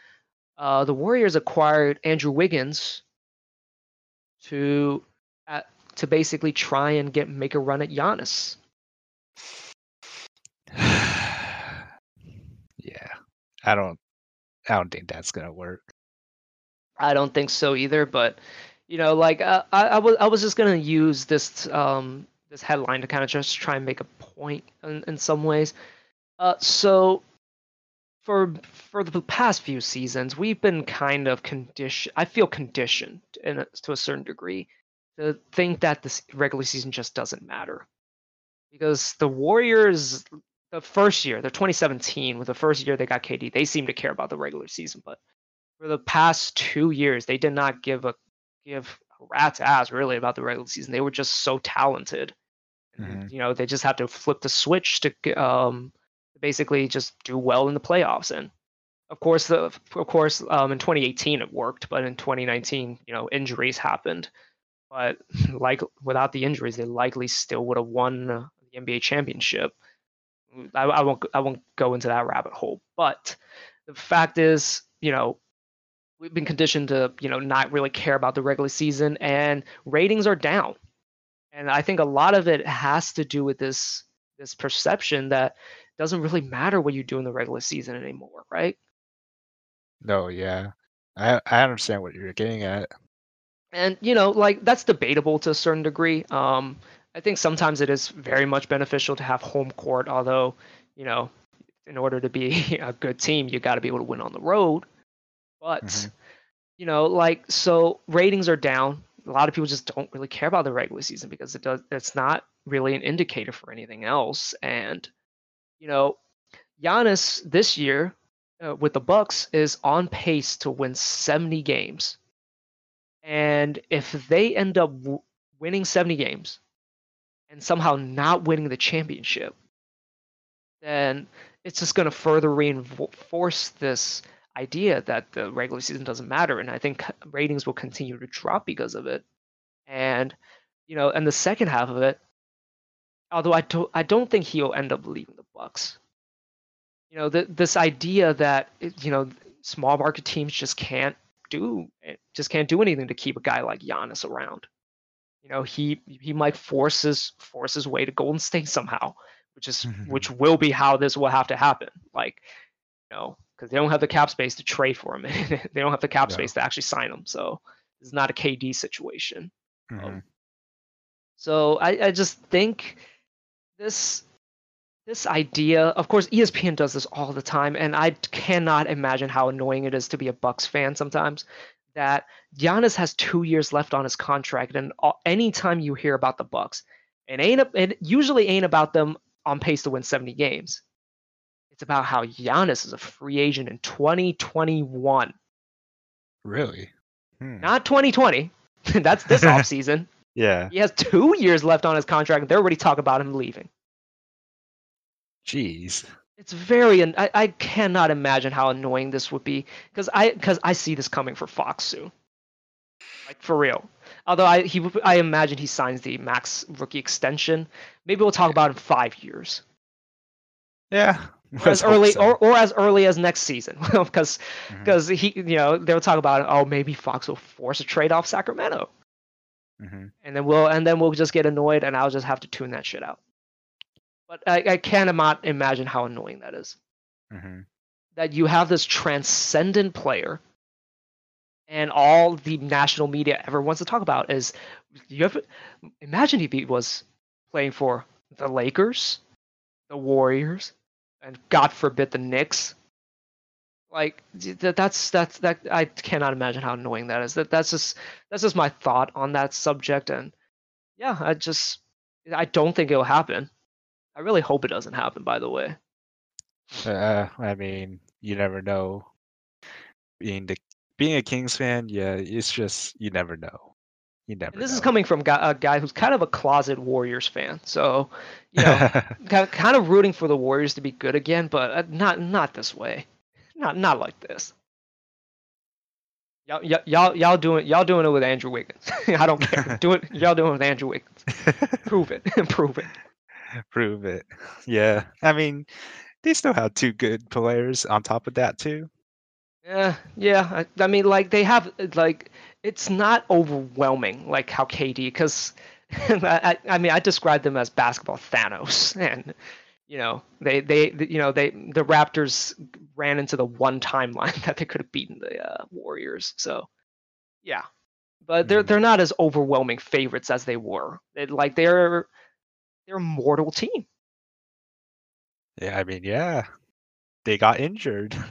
uh the warriors acquired andrew wiggins to to basically try and get make a run at Giannis. yeah. I don't I don't think that's gonna work. I don't think so either, but you know, like uh, I, I was I was just gonna use this um this headline to kind of just try and make a point in, in some ways. Uh, so for for the past few seasons, we've been kind of conditioned. I feel conditioned in a, to a certain degree to think that this regular season just doesn't matter because the Warriors, the first year, the 2017, with the first year they got KD, they seemed to care about the regular season, but for the past two years, they did not give a give a rat's ass really about the regular season. They were just so talented. Mhm. You know, they just have to flip the switch to um, basically just do well in the playoffs. And of course, the of course, um, in 2018 it worked, but in 2019, you know, injuries happened. But like without the injuries, they likely still would have won the NBA championship. I, I won't I won't go into that rabbit hole. But the fact is, you know, we've been conditioned to you know not really care about the regular season, and ratings are down. And I think a lot of it has to do with this this perception that doesn't really matter what you do in the regular season anymore, right? No, yeah. I I understand what you're getting at. And you know like that's debatable to a certain degree. Um i think sometimes it is very much beneficial to have home court although you know in order to be a good team you got to be able to win on the road. But Mhm. you know like so ratings are down. A lot of people just don't really care about the regular season because it does it's not really an indicator for anything else. And you know Giannis this year uh, with the Bucks is on pace to win 70 games and if they end up w- winning 70 games and somehow not winning the championship, then it's just going to further reinforce this idea that the regular season doesn't matter. And I think ratings will continue to drop because of it. And, you know, and the second half of it, although I don't, I don't think he'll end up leaving the Bucks. You know, th- this idea that, you know, small market teams just can't do eh, just can't do anything to keep a guy like Giannis around. You know, he he might force his force his way to Golden State somehow, which is which will be how this will have to happen. Like, you know, because they don't have the cap space to trade for him, they don't have the cap No. space to actually sign him. So it's not a KD situation. Mhm. So I, I just think this this idea, of course, ESPN does this all the time, and I cannot imagine how annoying it is to be a Bucks fan sometimes. that Giannis has two years left on his contract, and anytime you hear about the Bucks, it ain't it usually ain't about them on pace to win 70 games. It's about how Giannis is a free agent in 2021. Really? Hmm. Not 2020. That's this offseason. Yeah. He has two years left on his contract, and they're already talking about him leaving. Jeez. It's very. I, I cannot imagine how annoying this would be because I because I see this coming for Fox soon. Like for real. Although I he I imagine he signs the max rookie extension. Maybe we'll talk about in five years. Yeah. Or as early so. or, or as early as next season because because he you know they'll talk about oh maybe Fox will force a trade off Sacramento Mhm. and then we'll and then we'll just get annoyed and I'll just have to tune that shit out. But I, I cannot imagine how annoying that is. Mhm. That you have this transcendent player, and all the national media ever wants to talk about is you have imagine if he was playing for the Lakers, the Warriors, and God forbid the Knicks. Like that, that's that's that I cannot imagine how annoying that is. That that's just that's just my thought on that subject, and yeah, I just I don't think it'll happen. I really hope it doesn't happen. By the way, Uh, I mean, you never know. Being the being a Kings fan, yeah, it's just you never know. You never. and this is coming from a guy who's kind of a closet Warriors fan, so you know, kind of rooting for the Warriors to be good again, but uh, not not this way, not not like this. Y'all, y'all, y'all, y'all doing y'all doing it with Andrew Wiggins. I don't care. Do it. Y'all doing it with Andrew Wiggins. Prove it. Prove it. Prove it. Yeah, I mean, they still have two good players on top of that too. Yeah, yeah. I, I mean, like they have like it's not overwhelming like how KD because I, I mean I describe them as basketball Thanos and you know they they you know they the Raptors ran into the one timeline that they could have beaten the uh, Warriors. So yeah, but they're Mhm. they're not as overwhelming favorites as they were. It, like they're they're mortal team. Yeah, I mean, yeah, they got injured.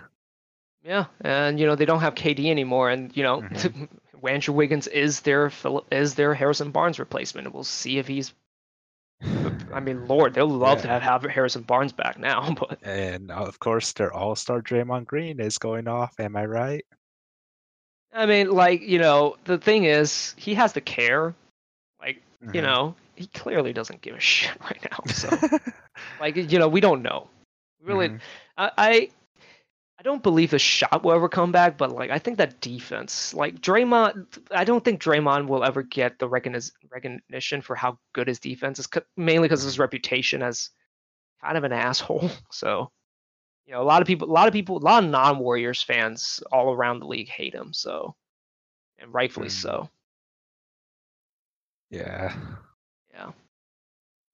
Yeah, and you know they don't have KD anymore, and you know. Andrew Wiggins is their is their Harrison Barnes replacement. and We'll see if he's. I mean, Lord, they'll love to Yeah. have, have Harrison Barnes back now, but And of course, their all-star Draymond Green is going off. Am I right? I mean, like you know, the thing is, he has the care. Like you Mhm. know, he clearly doesn't give a shit right now. So like you know, we don't know. Really, Mhm. I, I I don't believe the shot will ever come back, but like I think that defense, like Draymond, I don't think Draymond will ever get the recogniz- recognition for how good his defense is, mainly because of his reputation as kind of an asshole. So, you know, a lot of people, a lot of people, a lot of non-Warriors fans all around the league hate him. So, and rightfully Mm. so. Yeah.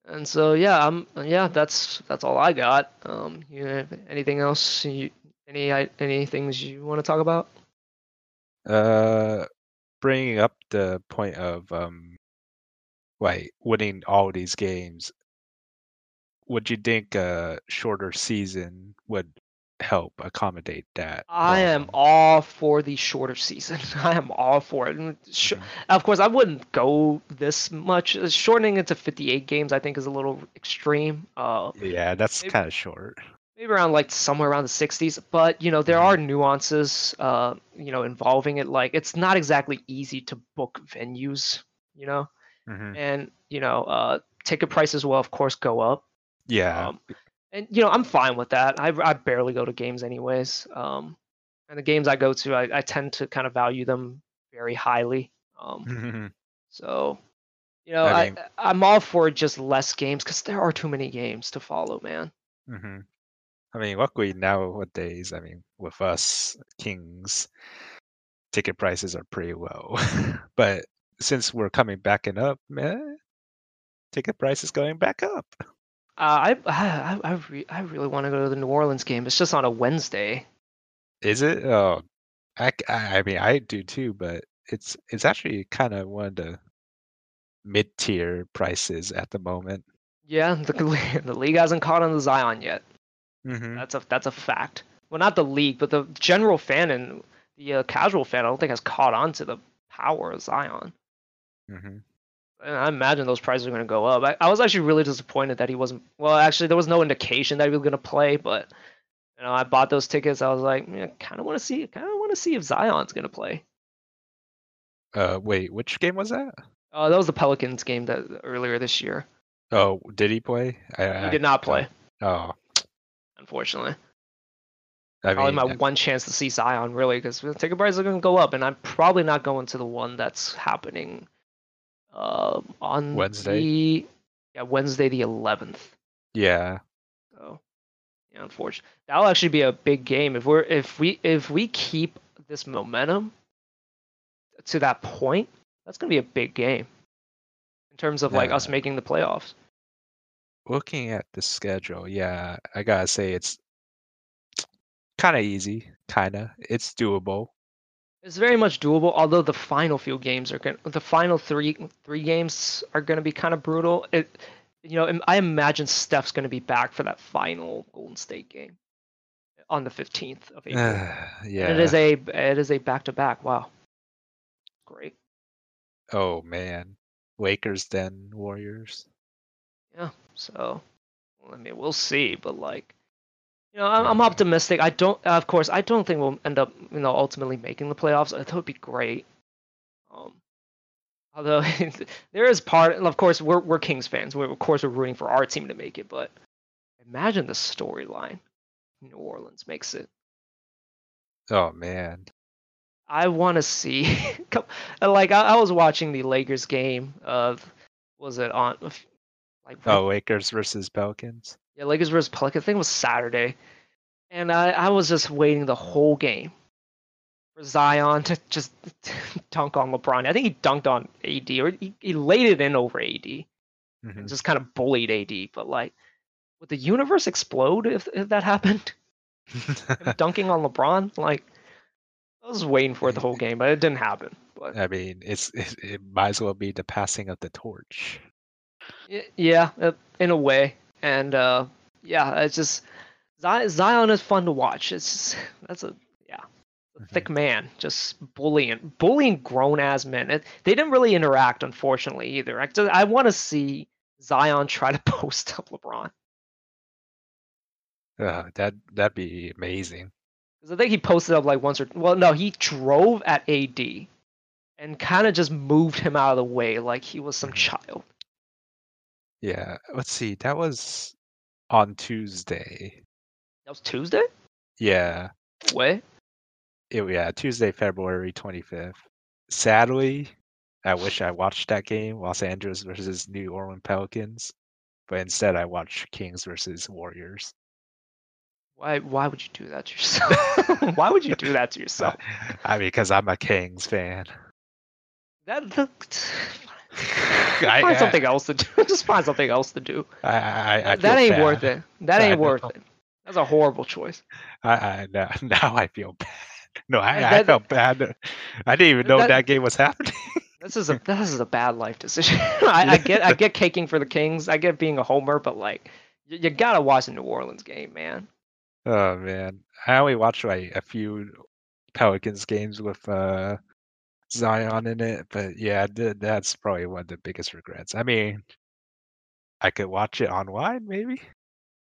And so yeah, um yeah, that's that's all I got. Um you anything else you any any things you want to talk about? Uh, bringing up the point of um, like winning all these games, would you think a shorter season would help accommodate that? I am all for the shorter season. I am all for it. And sh- Mhm. Of course, I wouldn't go this much. Uh, Shortening it to 58 games, I think, is a little extreme. Uh, Yeah, that's kind of short. maybe around like somewhere around the 60s. But you know, there Mhm. are nuances, uh, you know, involving it. Like, it's not exactly easy to book venues. You know, hmm and you know, uh, ticket prices will of course go up. Yeah. Um, and you know, I'm fine with that. I, I barely go to games anyways. Um, and the games I go to, I, I tend to kind of value them very highly. Um, so, you know, I I, mean- I am all for just less games because there are too many games to follow, man. hmm I mean, luckily nowadays, I mean, with us Kings, ticket prices are pretty low. but since we're coming back and up, man, ticket prices going back up. Uh, I I I, re- I really want to go to the New Orleans game. It's just on a Wednesday. Is it? Oh, I, I mean, I do too, but it's it's actually kind of one of the mid-tier prices at the moment. Yeah, the the league hasn't caught on the Zion yet. hmm That's a that's a fact. Well, not the league, but the general fan and the uh, casual fan I don't think has caught on to the power of Zion. hmm And I imagine those prices are going to go up. I, I was actually really disappointed that he wasn't. Well, actually, there was no indication that he was going to play, but you know, I bought those tickets. I was like, yeah, kind of want to see, kind of want to see if Zion's going to play. Uh, wait, which game was that? Uh, that was the Pelicans game that earlier this year. Oh, did he play? I, He I- did not play, Oh, unfortunately. I Probably mean, my one chance to see Zion, really, because ticket prices are going to go up, and I'm probably not going to the one that's happening um, on Wednesday? The, yeah, Wednesday the 11th. yeah, So, yeah, unfortunately, that'll actually be a big game if we're if we if we keep this momentum to that point. That's gonna be a big game in terms of like us making the playoffs. looking at the schedule, yeah, I gotta say it's kind of easy, kind of. It's doable. It's very much doable, although the final few games are going the final three three games are going to be kind of brutal. It, you know, I imagine Steph's going to be back for that final Golden State game on the 15th of April. yeah. And it is a it is a back to back. Wow, great. oh man, Lakers then Warriors. Yeah. So, I mean, we'll see, but like, you know, I'm, I'm optimistic. I don't, of course, I don't think we'll end up, you know, ultimately making the playoffs. That would be great. Um, although there is part, and of course, we're we're Kings fans. We're of course we're rooting for our team to make it, but imagine the storyline New Orleans makes it. Oh man, I want to see, like I, I was watching the Lakers game of, was it on, like oh Lakers versus Pelicans. Yeah, Lakers versus Pelicans. I think it was Saturday, and I, I was just waiting the whole game for Zion to just dunk on LeBron. I think he dunked on AD, or he, he laid it in over AD, Mhm. and just kind of bullied AD. But like, would the universe explode if, if that happened? Dunking on LeBron, like, I was waiting for it the whole game, but it didn't happen. But I mean, it's it, it might as well be the passing of the torch. Y- Yeah, uh, in a way, and uh, yeah, it's just Zion, is fun to watch. It's just, that's a yeah, a Mhm. thick man, just bullying, bullying grown ass men. It, they didn't really interact, unfortunately, either. I, just- I want to see Zion try to post up LeBron Uh, that that'd be amazing. because I think he posted up like once or well, no, he drove at AD and kind of just moved him out of the way like he was some Mhm. child. Yeah, let's see. That was on Tuesday. That was Tuesday. Yeah, Way. it, yeah, Tuesday, February 25th. Sadly, I wish I watched that game, Los Angeles versus New Orleans Pelicans, but instead I watched Kings versus Warriors. Why? Why would you do that to yourself? why would you do that to yourself? I mean, because I'm a Kings fan. That, that I, find I- something else to do. Just find something else to do. I, that ain't bad. worth it. That ain't worth it. That's a horrible choice. I, I now, now I feel bad. No, I, I felt bad. I didn't even know that- that, game was happening. This is a this is a bad life decision. I, I get I get caking for the Kings. I get being a homer, but like you, you gotta watch the New Orleans game, man. oh man, I only watched like a few Pelicans games with uh Zion in it, but yeah, th- that's probably one of the biggest regrets. I mean, I could watch it online, maybe.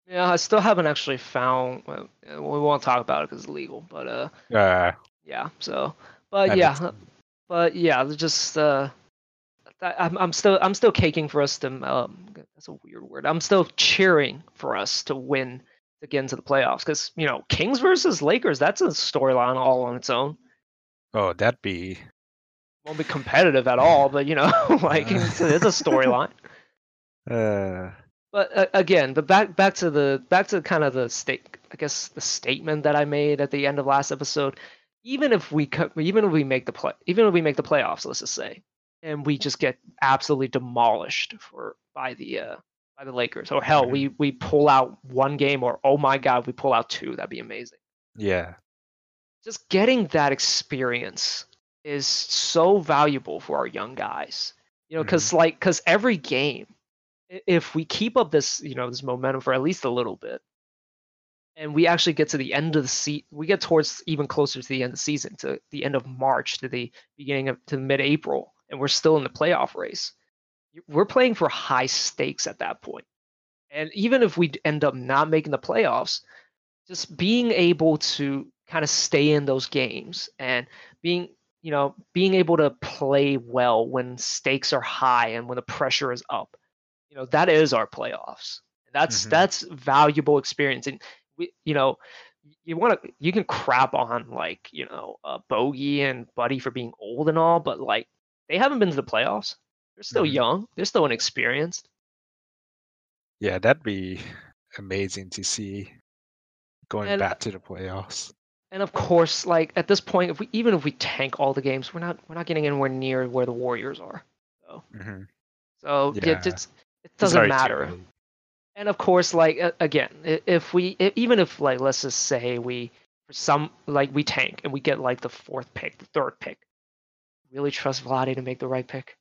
Yeah, I still haven't actually found. Well, uh, we won't talk about it because it's legal, but uh, Uh, yeah. So, but I yeah, but yeah, just uh, I'm I'm still I'm still caking for us to um that's a weird word. I'm still cheering for us to win to get into the playoffs because you know Kings versus Lakers that's a storyline all on its own. oh, that'd be Won't be competitive at all, but you know like it's, it's a storyline. uh But uh, again, but back back to the back to kind of the state, I guess the statement that I made at the end of last episode. Even if we co- even if we make the play, even if we make the playoffs, let's just say, and we just get absolutely demolished for by the uh, by the Lakers, or hell, we we pull out one game, or oh my god, we pull out two, that'd be amazing. yeah. Just getting that experience is so valuable for our young guys. You know, because mm-hmm. like because every game, if we keep up this you know this momentum for at least a little bit, and we actually get to the end of the season, we get towards even closer to the end of the season, to the end of March, to the beginning of to mid-April, and we're still in the playoff race. We're playing for high stakes at that point. And even if we end up not making the playoffs, just being able to kind of stay in those games and being you know being able to play well when stakes are high and when the pressure is up you know that is our playoffs that's Mhm. that's valuable experience and we you know you want to you can crap on like you know uh, bogey and buddy for being old and all but like they haven't been to the playoffs they're still Mhm. young they're still inexperienced Yeah, that'd be amazing to see going And- back to the playoffs. And of course like at this point if we even if we tank all the games we're not we're not getting anywhere near where the warriors are so. Hmm so yeah, it's, it doesn't matter. and of course like again if we even if like let's just say we for some like we tank and we get like the fourth pick the third pick really trust Vlade to make the right pick?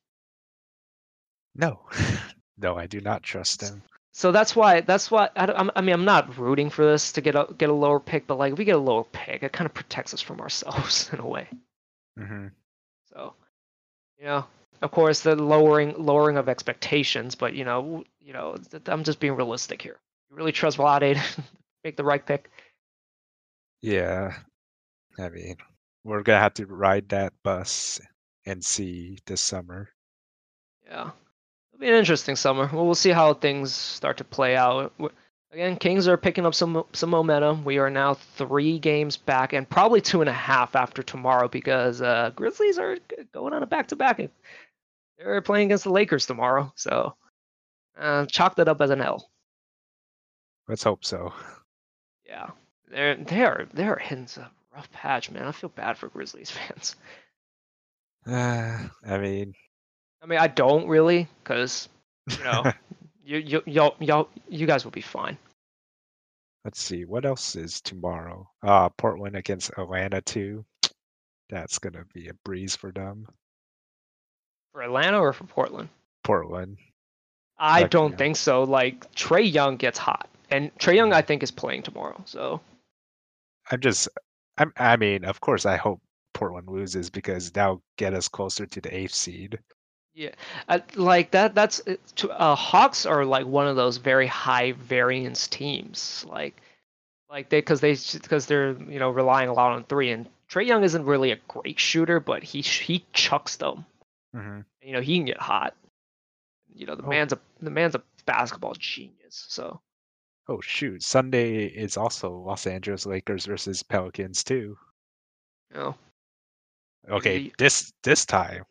No, no, I do not trust him. So that's why that's why I, I'm, mean i'm not rooting for this to get a get a lower pick but like if we get a lower pick it kind of protects us from ourselves in a way. Hmm so you know of course the lowering lowering of expectations but you know you know i'm just being realistic here. You really trust Vlade to make the right pick? Yeah, I mean, we're gonna have to ride that bus and see this summer. Yeah, it'll be an interesting summer. Well, we'll see how things start to play out. Again, Kings are picking up some some momentum. We are now three games back, and probably two and a half after tomorrow because uh, Grizzlies are going on a back to back. They're playing against the Lakers tomorrow, so uh, chalk that up as an L. Let's hope so. Yeah, they're they are they are hitting a rough patch, man. I feel bad for Grizzlies fans. Uh, I mean, I mean, I don't really, because you know, you you y'all y'all you guys will be fine. let's see what else is tomorrow. Uh, Portland against Atlanta too. That's gonna be a breeze for them. For Atlanta or for Portland? Portland. I don't think so. Like Trae Young gets hot, and Trae Young I think is playing tomorrow. So I'm just. I'm. I mean, of course, I hope Portland loses because that'll get us closer to the eighth seed. Yeah, I, like that. That's to- uh, Hawks are like one of those very high variance teams. Like like they because they because they're you know relying a lot on three, and Trae Young isn't really a great shooter, but he he chucks them. hmm You know he can get hot. You know the Oh. man's a the man's a basketball genius. So Oh shoot! Sunday is also Los Angeles Lakers versus Pelicans too. know Okay, you- this this time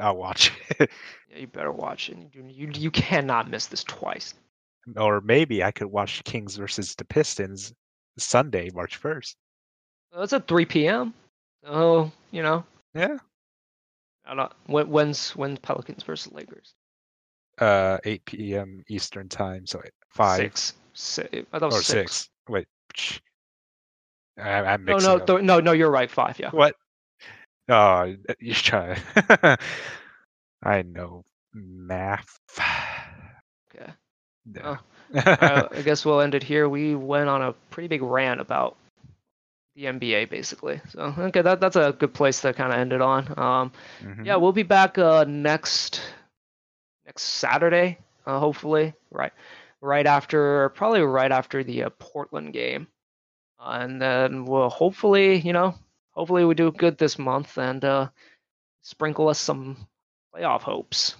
I'll watch it. yeah, you better watch it. You you you cannot miss this twice. or maybe I could watch Kings versus the Pistons Sunday, March first. Well, it's at 3 p.m. So you know, Yeah. I don't. When, when's when's Pelicans versus Lakers? Uh, 8 p.m. Eastern time, so five Six. Si- I thought it or six. six. Wait, I, I'm No, mixing no, up. th- no, no. You're right. Five. Yeah. What? Oh, you're trying. I know math. Okay. No. I, I guess we'll end it here. We went on a pretty big rant about the NBA, basically. So okay, that that's a good place to kind of end it on. Um, Mhm. yeah, we'll be back uh, next next Saturday, uh, hopefully. Right, right after, probably right after the uh, Portland game, uh, and then we'll hopefully, you know, hopefully we do good this month and uh, sprinkle us some playoff hopes.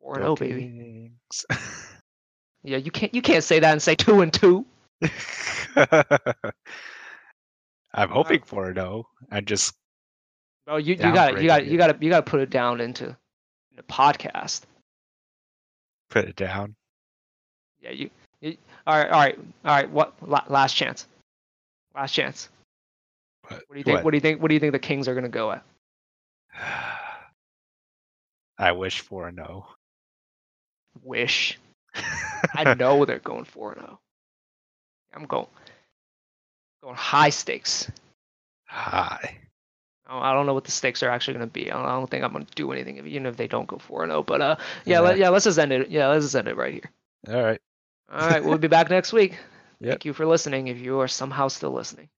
Four and oh, baby. Yeah, you can't you can't say that and say two and two. I'm hoping for it though. I just Oh, you you got you got you got to you got to put it down into the podcast. put it down. Yeah, you, you. All right, all right, all right. What? Last chance. Last chance. What, What do you think? What? do you think? What do you think the Kings are gonna go at? I wish for a no. Wish. I know they're going for a no. I'm going. Going high stakes. Hi. Oh, I don't know what the stakes are actually going to be. I don't, think I'm going to do anything, if, even if they don't go 4 0. But uh, yeah, let, Yeah. yeah, let's just end it. Yeah, let's just end it right here. All right. All right, we'll be back next week. Thank you for listening if you are somehow still listening.